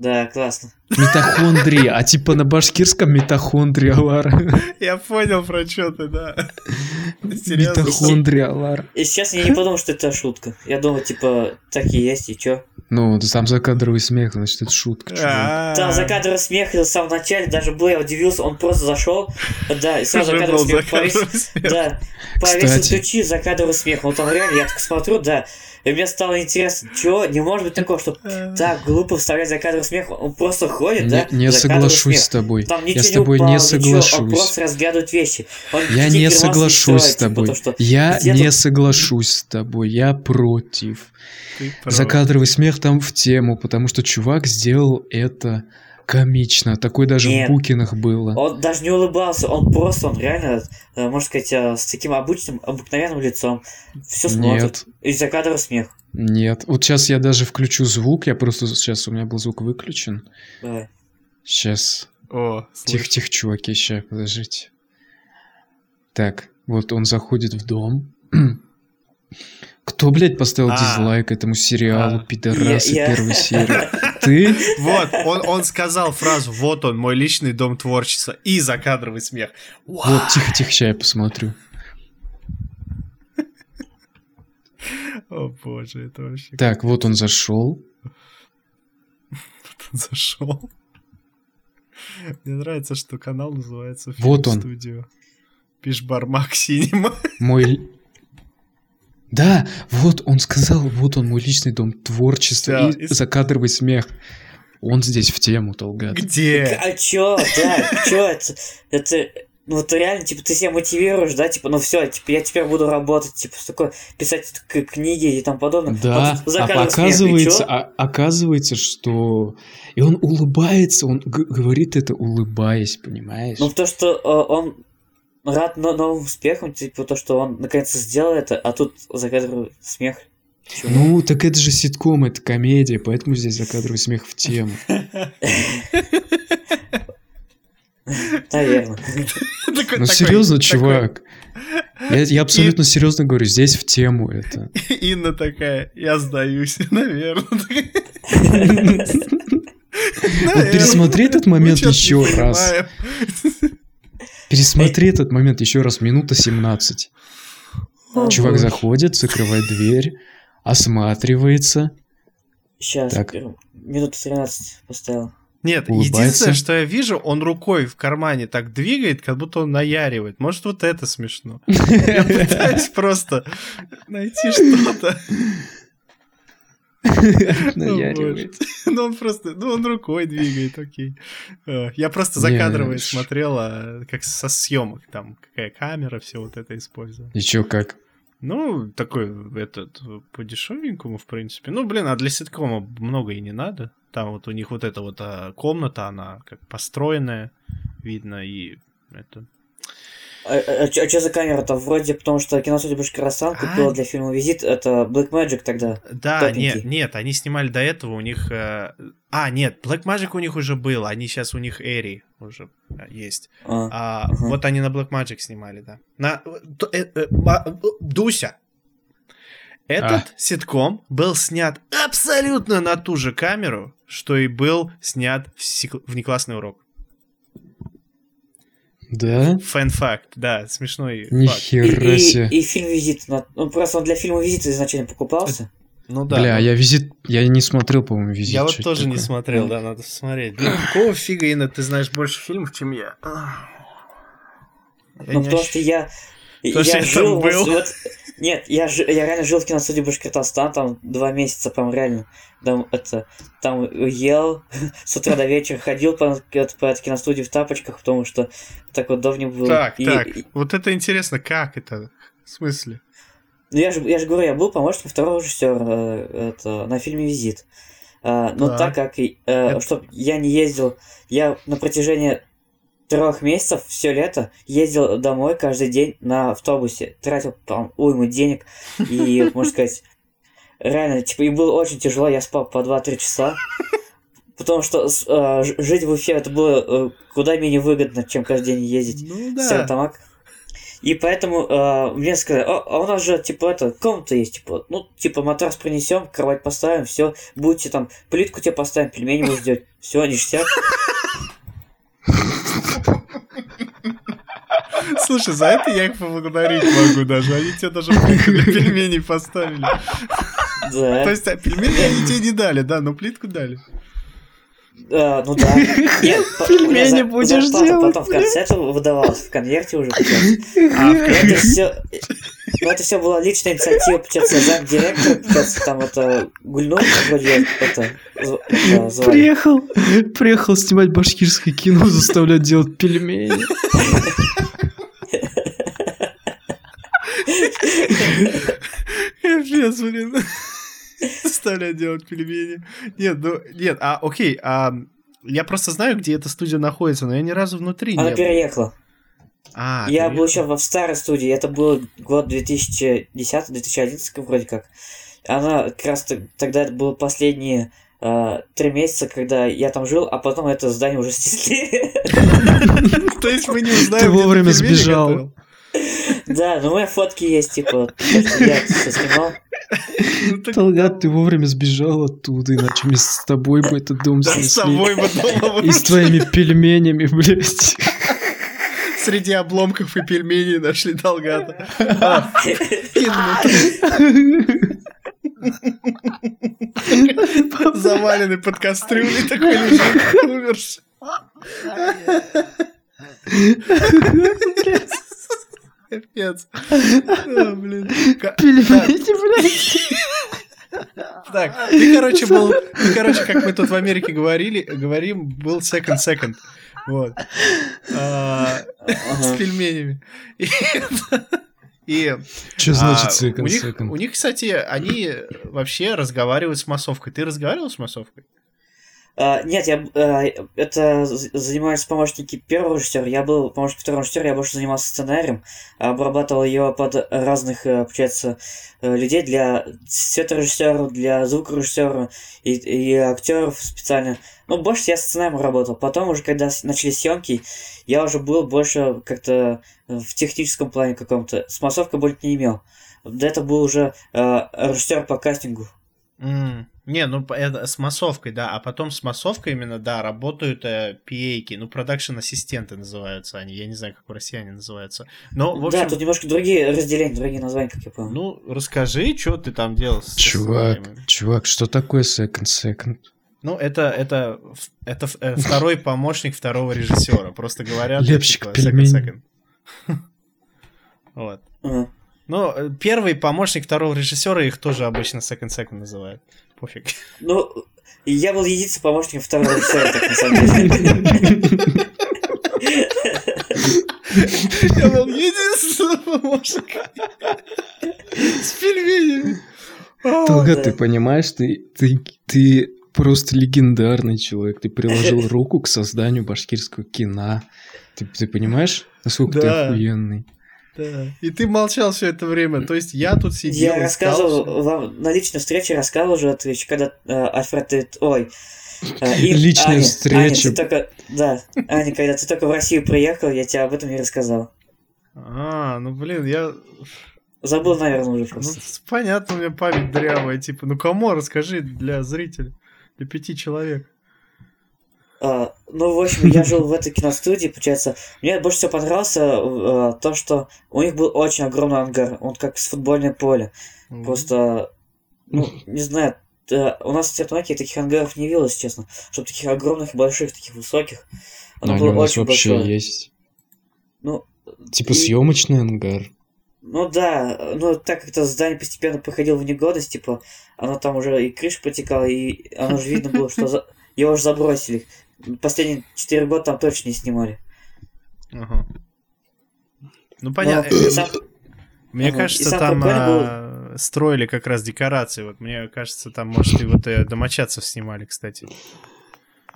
Да, классно. Митохондрия, а типа на башкирском митохондриалар. Я понял, про что ты, да. Митохондриалар. И сейчас я не подумал, что это шутка. Я думал, типа, так и есть, и чё? Ну, сам закадровый смех, значит, это шутка. Да, закадровый смех в самом начале даже был, я удивился, он просто зашел, да, и сразу уже закадровый смех повесил, да, повесил ключи, закадровый смех, вот он реально, я так смотрю, да, и мне стало интересно, чего, не может быть такого, что так глупо вставлять закадровый смех, он просто ходит, Не, да, не соглашусь смех. с тобой. Там Я с тобой упало, не ничего, Он соглашусь. просто разглядывает вещи. Он Я не соглашусь с строит, типа тобой. то, что Я не соглашусь с тобой. Я против. Закадровый смех там в тему, потому что чувак сделал это комично. Такой даже Нет. в Букинах было. Он даже не улыбался, он просто, он реально, э, можно сказать, э, с таким обычным, обыкновенным лицом. Все смотрит. Нет, И закадровый смех. нет. Вот сейчас я даже включу звук. Я просто сейчас у меня был звук выключен. Давай. Сейчас. О. Тихо-тихо, чуваки, сейчас, подождите. Так, вот он заходит в дом. Кто, блядь, поставил А. дизлайк этому сериалу, А. пидорасы, Я- я. первой серии? Ты? Вот, он, он сказал фразу, вот он, мой личный дом творчества, и закадровый смех. Вау! Вот, тихо-тихо, сейчас я посмотрю. О боже, это вообще... Так, вот он зашел. он зашел. Мне нравится, что канал называется Вот Фильм он. Студио. Пишь Бармак Синема. Мой... Да, вот он сказал, вот он мой личный дом творчества Да, и и- закадровый смех. Он здесь в тему, Толгат. Где? А чё, да, чё это? Это, ну вот реально, типа, ты себя мотивируешь, да, типа, ну все, типа, я теперь буду работать, типа, с такой, писать к- книги и тому подобное. Да, а смех, оказывается, чё? а- оказывается, что... И он улыбается, он г- говорит это улыбаясь, понимаешь? Ну, то, что э, он рад но- новым успехам, типа, то, что он наконец-то сделал это, а тут закадровый смех. Чё? Ну, так это же ситком, это комедия, поэтому здесь закадровый смех в тему. Наверное. Ну, серьезно, чувак. Я, я абсолютно серьезно говорю, здесь в тему это. Инна такая, я сдаюсь, наверное. Вот пересмотри этот момент еще раз. Пересмотри этот момент еще раз, минута 17. Чувак заходит, закрывает дверь, осматривается. Сейчас, Так. минуту 13 поставил. Нет, Улыбается. единственное, что я вижу, он рукой в кармане так двигает, как будто он наяривает. Может, вот это смешно. Я пытаюсь просто найти что-то. Наяривает. Ну, он просто, ну, он рукой двигает, окей. Э, Я просто ш- смотрел, а, как со съемок, там, какая камера, все вот это использовал. И чё, как? Ну, такой, этот, по дешевенькому, в принципе. Ну, блин, а для ситкома много и не надо. Там вот у них вот эта вот а, комната, она как построенная, видно, и это... А, а, что за камера-то? Вроде потому, что киностудия Башкоростан А. купила для фильма «Визит», это Blackmagic тогда. Да, Топенький. нет, нет, они снимали до этого, у них... э, А, нет, Black Magic у них уже был, они сейчас у них Эри уже э, есть. А, А, Ага. Вот они на Black Magic снимали, да. На... э, э, э, Дуся! Этот А. ситком был снят абсолютно на ту же камеру, что и был снят в, сик- в неклассный урок. Да? Фэн-факт, да, смешной факт. и, Нихера и, себе. и фильм «Визит». на- Ну, просто он для фильма «Визит» изначально покупался. Ну да. Бля, ну, я визит... Я не смотрел, по-моему, визит. я вот тоже не такое? смотрел, да, надо посмотреть. Блин, какого фига, Инна, ты знаешь больше фильмов, чем я? Я ну, не потому ощ- что я... Потому я жил был. вот- Нет, я, жи- я реально жил в киностудии Башкортостан, там два месяца, прям реально. Там, это, там ел, с утра до вечера ходил по, по этой киностудии в тапочках, потому что так вот давно было. Так, И- так, и- вот это интересно, как это? В смысле? Ну, я же, я же говорю, я был помощником второго режиссера э, это, на фильме «Визит». А, но Так. так как, э, Это- чтоб я не ездил, я на протяжении трех месяцев все лето ездил домой каждый день на автобусе, тратил там уйму денег и, можно сказать, реально, типа, и было очень тяжело, я спал по 2-3 часа, потому что э, жить в Уфе это было э, куда менее выгодно, чем каждый день ездить Ну в да. Стерлитамак. И поэтому э, мне сказали, «О, а у нас же, типа, это, комната есть, типа, ну, типа, матрас принесем, кровать поставим, все, будете там, плитку тебе поставим, пельмени будешь делать, все, ништяк. Слушай, за это я их поблагодарить могу даже. Они тебе даже плитку для пельменей поставили. Да. То есть а, пельмени они тебе не дали, да, но плитку дали. А, ну да. Нет, Пельмени будешь делать, Потом в конце это выдавалось, в конверте уже. А, в Это все... Ну, это все была личная инициатива, получается, замдиректора, получается, там это Гульнур, вроде это, да, звали. Приехал, приехал снимать башкирское кино, заставлять делать пельмени. Капец, блин. Заставляют делать пельмени. Нет, ну, нет, а, окей, а я просто знаю, где эта студия находится, но я ни разу внутри Она не был. переехала. А, Я переехал. был еще в старой студии, это был год 2010-2011 вроде как. Она как раз тогда это было последние а, три месяца, когда я там жил, а потом это здание уже снесли. То есть мы не узнаем, Ты вовремя сбежал. Да, ну у меня фотки есть, типа, я все снимал. Ну, Талгат, ты вовремя сбежал оттуда, иначе мы с тобой бы этот дом снесли. с собой бы дома И с твоими пельменями, блядь. Среди обломков и пельменей нашли Долгата. А, Заваленный под кастрюлей такой лежит, умерший. А, блин. Ка- Пельмени, блядь. Так, ты, короче, был... Ты, короче, как мы тут в Америке говорили, говорим, был second second. Вот. А, С пельменями. И Что а, значит у second них, second? у них, кстати, они вообще разговаривают с массовкой. Ты разговаривал с массовкой? А, нет, я а, это з- занимались помощники первого режиссера. Я был помощник второго режиссера, я больше занимался сценарием, обрабатывал его под разных, э, получается, э, людей для цветорежиссера, для звукорежиссера и, и актеров специально. Ну, больше я с сценарием работал. Потом уже, когда начались съемки, я уже был больше как-то э, в техническом плане каком-то. С массовкой больше не имел. До этого был уже э, режиссер по кастингу. М, Не, ну это с массовкой, да, а потом с массовкой именно, да, работают э, PA-ки, ну, продакшн-ассистенты называются они, я не знаю, как в России они называются. Но, в общем, Да, тут немножко другие разделения, другие названия, как я понял. ну, расскажи, что ты там делал с Чувак, сценариями. чувак, что такое second second? Ну, это, это, это э, второй помощник второго режиссера, просто говорят... Лепщик типа, second. Вот. Ну, э, первый помощник второго режиссера их тоже обычно second second называют. Пофиг. Ну, я был единственным помощником второго режиссера, так на самом деле. Я был единственным помощником. С пельменями. А, Талгат, да. ты понимаешь, ты, ты, ты просто легендарный человек. Ты приложил руку к созданию башкирского кино. Ты, ты понимаешь, насколько ты Да. охуенный? Да. И ты молчал все это время. То есть я тут сидел Я и рассказывал искал вам на личной встрече, рассказывал уже еще, когда э, Альфред, ты- ой, э, и- Личная Аня, встреча. Аня, ты только, да, Аня, когда ты только в Россию приехал, я тебе об этом не рассказал. А, ну блин, я... Забыл, наверное, уже Ну, просто. с- понятно, у меня память дрявая. Типа, ну кому расскажи для зрителей, для пяти человек. А, ну, в общем, я жил в этой киностудии, получается. Мне больше всего понравилось э, то, что у них был очень огромный ангар, он как с футбольное поле. Просто, ну, не знаю, э, у нас в Цветноке таких ангаров не виделось, честно. Чтобы таких огромных, больших, таких высоких. Оно было очень вообще большое. есть. Ну, Типа И- съемочный ангар. ну да, ну так как это здание постепенно приходило в негодность, типа, оно там уже и крыша протекала, и оно же видно было, что за- его уже забросили. Последние четыре года там точно не снимали. Ага. Ну, Но понятно. и сам- Мне Ага. И кажется, там прикольно был- а, строили как раз декорации. Вот мне кажется, там, может, и вот э, домочадцев снимали, кстати.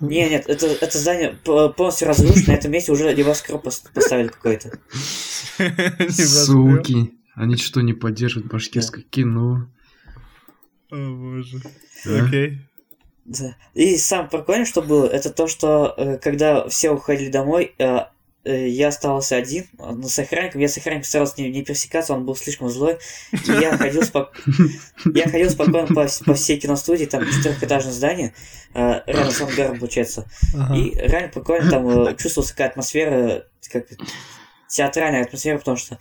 Не, нет, это, это здание полностью разрушено, на этом месте уже небоскреб пос- поставили какой-то. Суки. Они что, не поддерживают башкирское кино? О, боже. Окей. Да. И сам прикольно, что было, это то, что э, когда все уходили домой, э, э, я оставался один, но с охранником, я с охранником старался не, не пересекаться, он был слишком злой, и я ходил, спок- я ходил спокойно по, по всей киностудии, там четырехэтажное здание, э, рядом с ангаром, получается, Ага. и реально прикольно, там э, чувствовалась такая атмосфера, как театральная атмосфера, потому что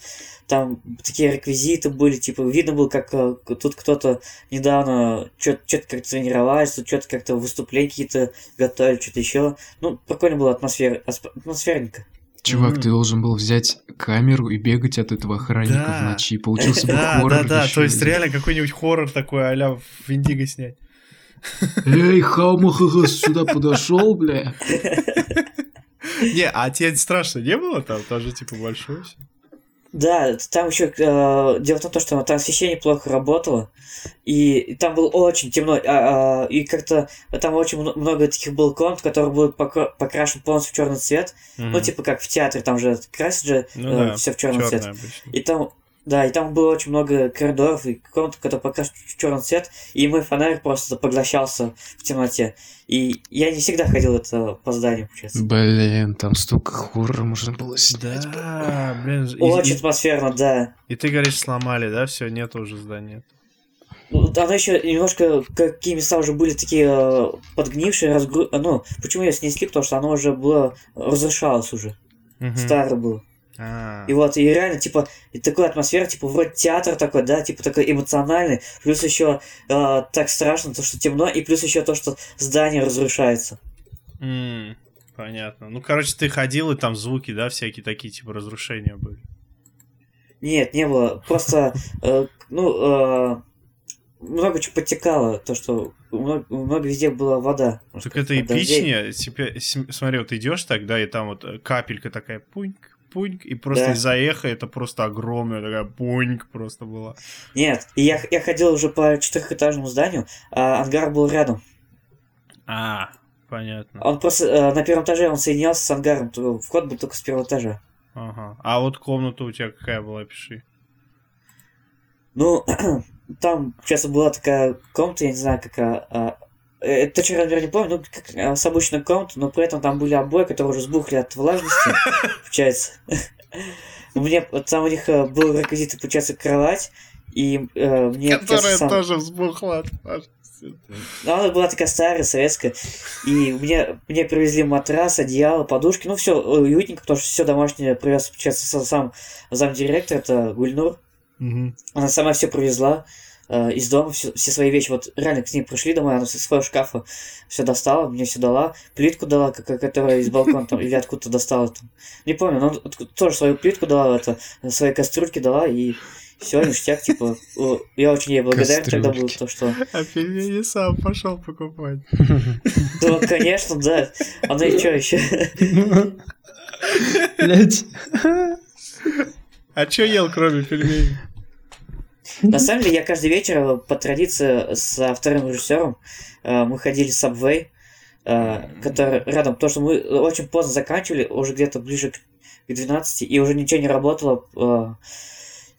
там такие реквизиты были, типа, видно было, как э, тут кто-то недавно что-то как-то тренировались, тут что-то как-то выступления какие-то готовили, что-то еще. Ну, прикольно было атмосфера, атмосферненько. Чувак, ты должен был взять камеру и бегать от этого охранника Да. в ночи. Получился бы Да, хоррор. да, да, ещё то есть реально какой-нибудь хоррор такой а-ля в Индиго снять. Эй, Хаумахага сюда подошел, бля. Не, а тебе страшно не было там? Там же типа большой всё. Да, там еще э, дело в том, что там освещение плохо работало, и там было очень темно, а, а, и как-то там очень мно- много таких было комнат, которые будут покро- покрашены полностью в черный цвет, ну Мгм. типа как в театре, там же красят же Ну да, все в черный цвет. обычно. И там, да, и там было очень много коридоров и комнат, которые покрашены в черный цвет, и мой фонарик просто поглощался в темноте. И я не всегда ходил это по зданию, честно. Блин, там столько хоррора можно было снять. Да, блин. и- Очень и- атмосферно, да. И ты говоришь, сломали, да? Все, нет уже здания. Ну, Оно еще немножко, какие места уже были такие э, подгнившие, разгру... Ну, почему ее снесли? Потому что оно уже было, разрушалось уже, Мгм. старое было. А, И вот, и реально, типа, и такой атмосфера, типа, вроде театр такой, да, типа, такой эмоциональный, плюс еще э, так страшно, то, что темно, и плюс еще то, что здание разрушается. м, Понятно. Ну, короче, ты ходил, и там звуки, да, всякие такие, типа, разрушения были. Нет, не было, просто, э, ну, э, много чего подтекало, то, что много, много везде была вода. Так это от дождей. эпичнее. Теперь, см- смотри, вот идешь тогда, и там вот капелька такая пуньк, пуньк, и просто Да. из-за эха это просто огромная такая пуньк просто была. Нет, и я, я ходил уже по четырехэтажному зданию, а ангар был рядом. А, понятно. Он просто э, на первом этаже он соединялся с ангаром, то вход был только с первого этажа. Ага. А вот комната у тебя какая была, пиши. Ну, там, сейчас была такая комната, я не знаю, какая. а, э, точно размер не помню, ну, как, а, с обычной комнаты, но при этом там были обои, которые уже сбухли от влажности, получается. Мне, вот там у них э, был реквизит, получается, кровать, и э, мне... получается, сам- тоже взбухла от Ну, она была такая старая, советская. И мне, мне привезли матрас, одеяло, подушки. Ну, все уютненько, потому что все домашнее привез, получается, сам- замдиректор, это Гульнур. Она сама все привезла э, из дома, все, все свои вещи. Вот реально к ней пришли домой, она со своего шкафа все достала, мне все дала. Плитку дала, которая из балкона там, или откуда-то достала. Там. Не помню, но тоже свою плитку дала, это, свои кастрюльки дала, и все, ништяк, типа, я очень ей благодарен тогда был, то, что А пельмени сам пошел покупать. Ну, конечно, да. Она и что еще? Блять. А чё ел, кроме пельменей? На самом деле, я каждый вечер э, по традиции со вторым режиссером э, мы ходили в Subway, э, который рядом, потому что мы очень поздно заканчивали, уже где-то ближе к к 12, и уже ничего не работало,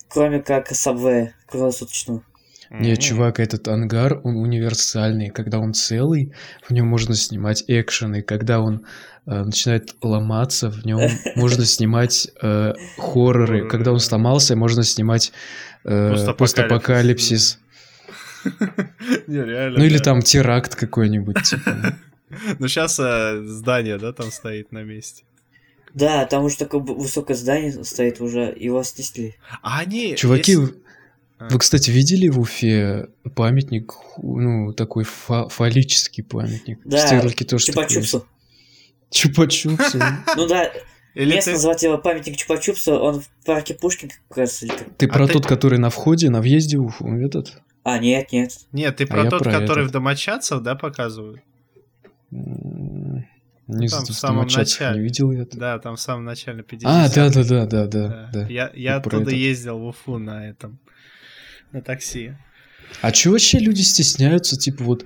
кроме как Subway круглосуточного. Не, чувак, этот ангар, он универсальный. Когда он целый, в нем можно снимать экшены. Когда он э, начинает ломаться, в нем можно снимать э, хорроры. Когда он сломался, можно снимать Постапокалипсис. постапокалипсис. Не, реально. Ну или там теракт какой-нибудь. типа. Ну сейчас здание, да, там стоит на месте. Да, там уже такое высокое здание стоит уже, его снесли. А они... Чуваки, вы- кстати, видели в Уфе памятник, ну, такой фа- фаллический памятник? Да, В Стерлике тоже Чупа-чупсу. Чупа-чупсу. Ну да, Или место ты- называется его памятник Чупа-чупсу, он в парке Пушкин, как раз, или как- Ты А про ты- тот, который на входе, на въезде в Уфу, этот? А, нет, нет. Нет, ты А про я тот, про который этот. в Домочадцев, да, показывают? Не Там знаю, в в самом начале. не видел я это. Да, там в самом начале 50 А, да, да, да, да, да. Я, я оттуда это. ездил в Уфу на этом, на такси. А чё вообще люди стесняются, типа, вот,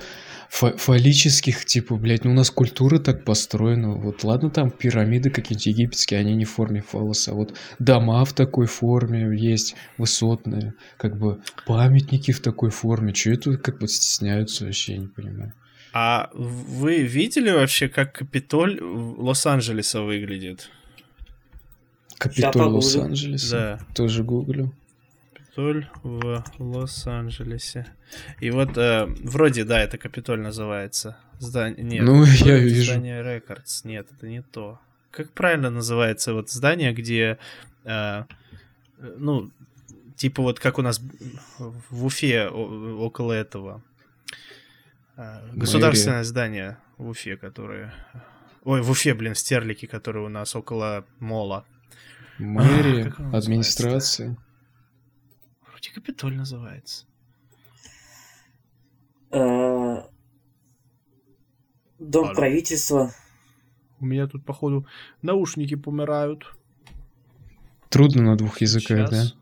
фа- фаллических, типа, блядь, ну у нас культура так построена, вот, ладно, там пирамиды какие-нибудь египетские, они не в форме фалоса, вот дома в такой форме есть, высотные, как бы памятники в такой форме, чё это как бы стесняются вообще, я не понимаю. А вы видели вообще, как Капитоль Лос-Анджелеса выглядит? Капитоль. Лос-Анджелеса, Да, тоже гуглю. Капитоль в Лос-Анджелесе. И вот э, вроде, да, это Капитоль называется. Здание, нет, Ну, я вижу. Здание Рекордс. Нет, это не то. Как правильно называется вот здание, где э, ну, типа вот как у нас в Уфе около этого э, государственное здание в Уфе, которое... Ой, в Уфе, блин, стерлики, которые у нас около мола. Мэрия, а, администрация. Вроде Капитоль называется. Дом правительства. У меня тут, походу, наушники помирают. Трудно на двух языках, Сейчас.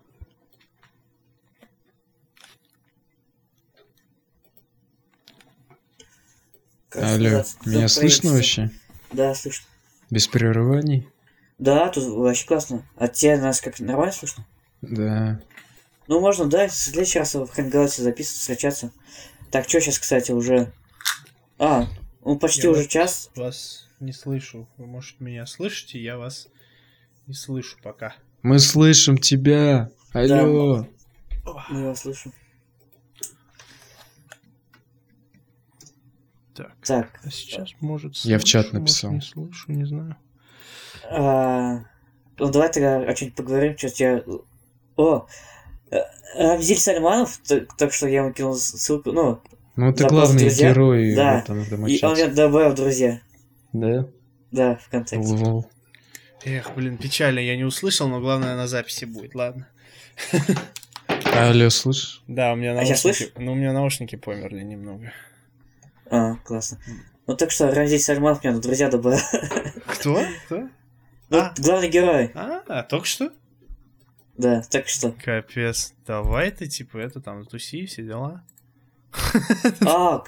да? Алло, меня слышно вообще? Да, слышно. Без прерываний? Да, тут вообще классно. А тебе нас как нормально слышно? Да. Ну, можно, да, в следующий раз в Хэнгалте записываться, встречаться. Так, что сейчас, кстати, уже... А, ну почти я уже вас, час. Вас не слышу. Вы, может, меня слышите? Я вас не слышу пока. Мы слышим тебя. Алло. Да, мы вас слышим. Так. так. А сейчас, может, слышу, Я в чат написал. Может, не слышу, не знаю. А, ну, давай тогда о чем-нибудь поговорим. Что я... О, Рамзиль Сальманов, так что я ему кинул ссылку, ну... Ну, ты главный друзья. герой да. в этом И он меня добавил в друзья. Да? Да, ВКонтакте. Лол. Эх, блин, печально, я не услышал, но главное на записи будет, ладно. Алло, слышишь? Да, у меня наушники, а слышишь? ну, у меня наушники померли немного. А, классно. Ну так что, Рамзиль Сальманов меня друзья добавил. Кто? Кто? Ну, а. главный герой. А, только что? Да, так что. Капец. Давай ты, типа, это там, туси, все дела. А,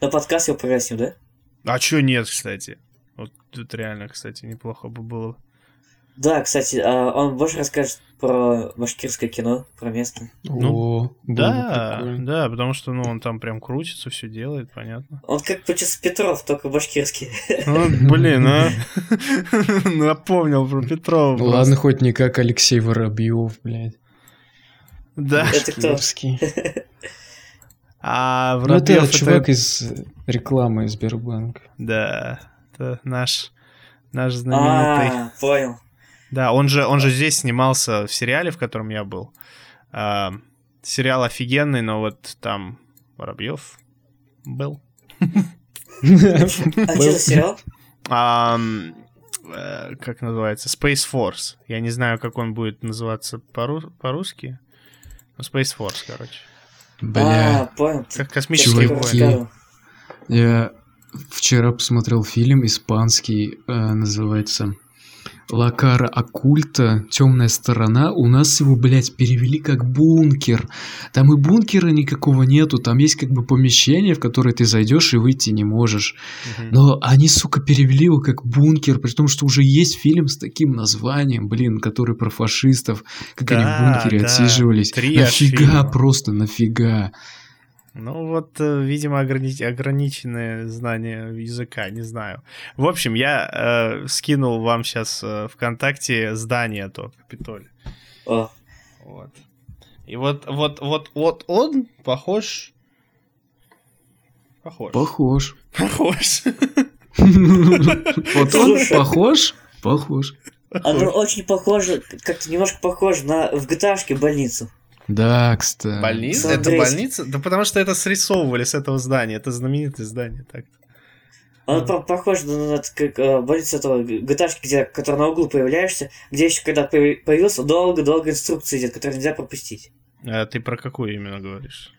на подкаст его пригласим, да? А чё нет, кстати? Вот тут реально, кстати, неплохо бы было. Да, кстати, а он больше расскажет про башкирское кино, про место. Ну, О, да, да, потому что, ну, он там прям крутится, все делает, понятно. Он как Почес Петров, только башкирский. Ну, блин, а. Напомнил про Петрова. Ладно, хоть не как Алексей Воробьев, блядь. Да. Это кто? А ну, это чувак из рекламы Сбербанка. Да, это наш, наш знаменитый. А, понял. Да, он же, он же здесь снимался в сериале, в котором я был. А, сериал офигенный, но вот там Воробьев был. А что за сериал? Э, как называется? Space Force. Я не знаю, как он будет называться по-русски. Ну, Space Force, короче. Бля. А, понял. Как космические войны. Я вчера посмотрел фильм испанский, э, называется Лакара Оккульта, темная сторона, у нас его, блядь, перевели как бункер. Там и бункера никакого нету, там есть как бы помещение, в которое ты зайдешь и выйти не можешь. Угу. Но они, сука, перевели его как бункер, при том, что уже есть фильм с таким названием, блин, который про фашистов, как да, они в бункере да. отсиживались. Три нафига просто, нафига? Ну вот, э, видимо, ограни... ограниченное знание языка, не знаю. В общем, я э, скинул вам сейчас э, ВКонтакте здание то, Капитоль. О. Вот. И вот, вот, вот, вот он похож... Похож. Похож. Похож. Вот он похож? Похож. Оно очень похоже, как-то немножко похоже на в gta больницу. Да, кстати. Больница? Это больница? Да потому что это срисовывали с этого здания. Это знаменитое здание. Так. Он а. похож на, на как, э, больница этого gta где, который на углу появляешься, где еще когда появился, долго-долго инструкция идет, которую нельзя пропустить. А ты про какую именно говоришь?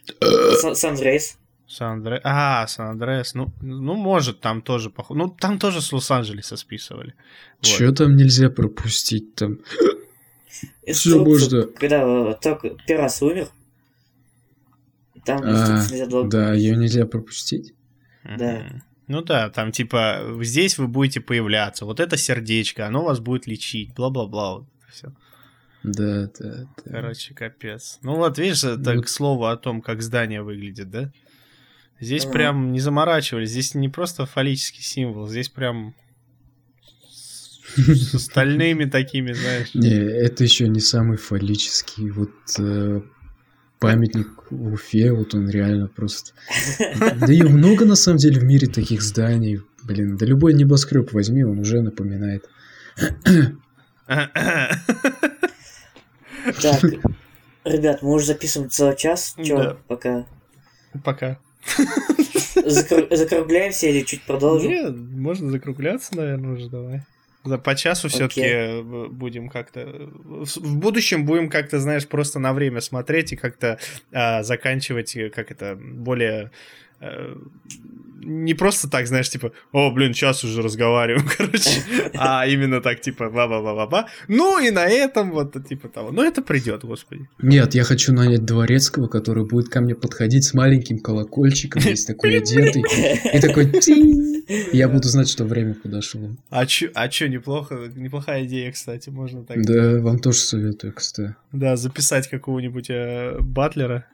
Сан-Андрейс. Сан-Андреас. А, Сан-Андреас. Ну, ну, может, там тоже похоже. Ну, там тоже с Лос-Анджелеса списывали. Вот. Чё там нельзя пропустить? Там можно. Когда только первый раз умер, там а, нельзя долго. Да, ее нельзя пропустить. Да. Ну да, там типа здесь вы будете появляться, вот это сердечко, оно вас будет лечить, бла-бла-бла, вот все. Да, да, да. Короче, капец. Ну вот, видишь, это вот. к слову о том, как здание выглядит, да? Здесь а. прям не заморачивались, здесь не просто фаллический символ, здесь прям с остальными такими, знаешь. Не, это еще не самый фаллический. Вот э, памятник Уфе, вот он реально просто... Да и много на самом деле в мире таких зданий. Блин, да любой небоскреб возьми, он уже напоминает. Так, ребят, мы уже записываем целый час. Чё, Да. пока Пока. закру- закругляемся или чуть продолжим? Не, можно закругляться, наверное, уже давай. За по часу все-таки будем как-то... В в будущем будем как-то, знаешь, просто на время смотреть и как-то а, заканчивать, э, как это, более... э, не просто так, знаешь, типа, о, блин, час уже разговариваем, короче, а именно так, типа, ба-ба-ба-ба-ба. Ну и на этом вот, типа того. Но это придет, господи. Нет, я хочу нанять дворецкого, который будет ко мне подходить с маленьким колокольчиком, весь такой одетый, и такой. Я буду знать, что время подошло. А чё, а чё, неплохо, неплохая идея, кстати, можно так... Да, вам тоже советую, кстати. Да, записать какого-нибудь э, батлера.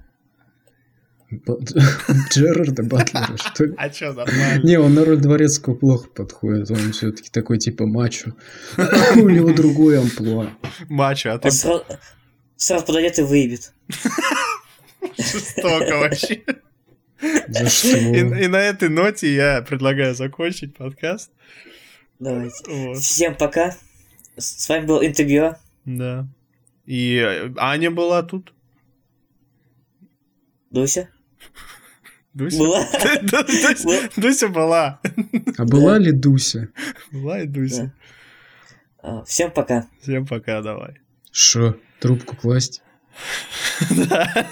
Джерарда Батлера, что ли? А чё, нормально. Не, он на роль дворецкого плохо подходит, он все-таки такой типа мачо. У него другой амплуа. Мачо, а ты Он сразу, подойдет и выебет. жестоко вообще. За что? И, и на этой ноте я предлагаю закончить подкаст. Давайте. Вот, Всем пока. С вами был интервью. да. И Аня была тут. Дуся. Дуся? Была. Дуся была. А была ли Дуся? Была и Дуся. А, Всем пока. Всем пока, давай. Шо, трубку класть? Да.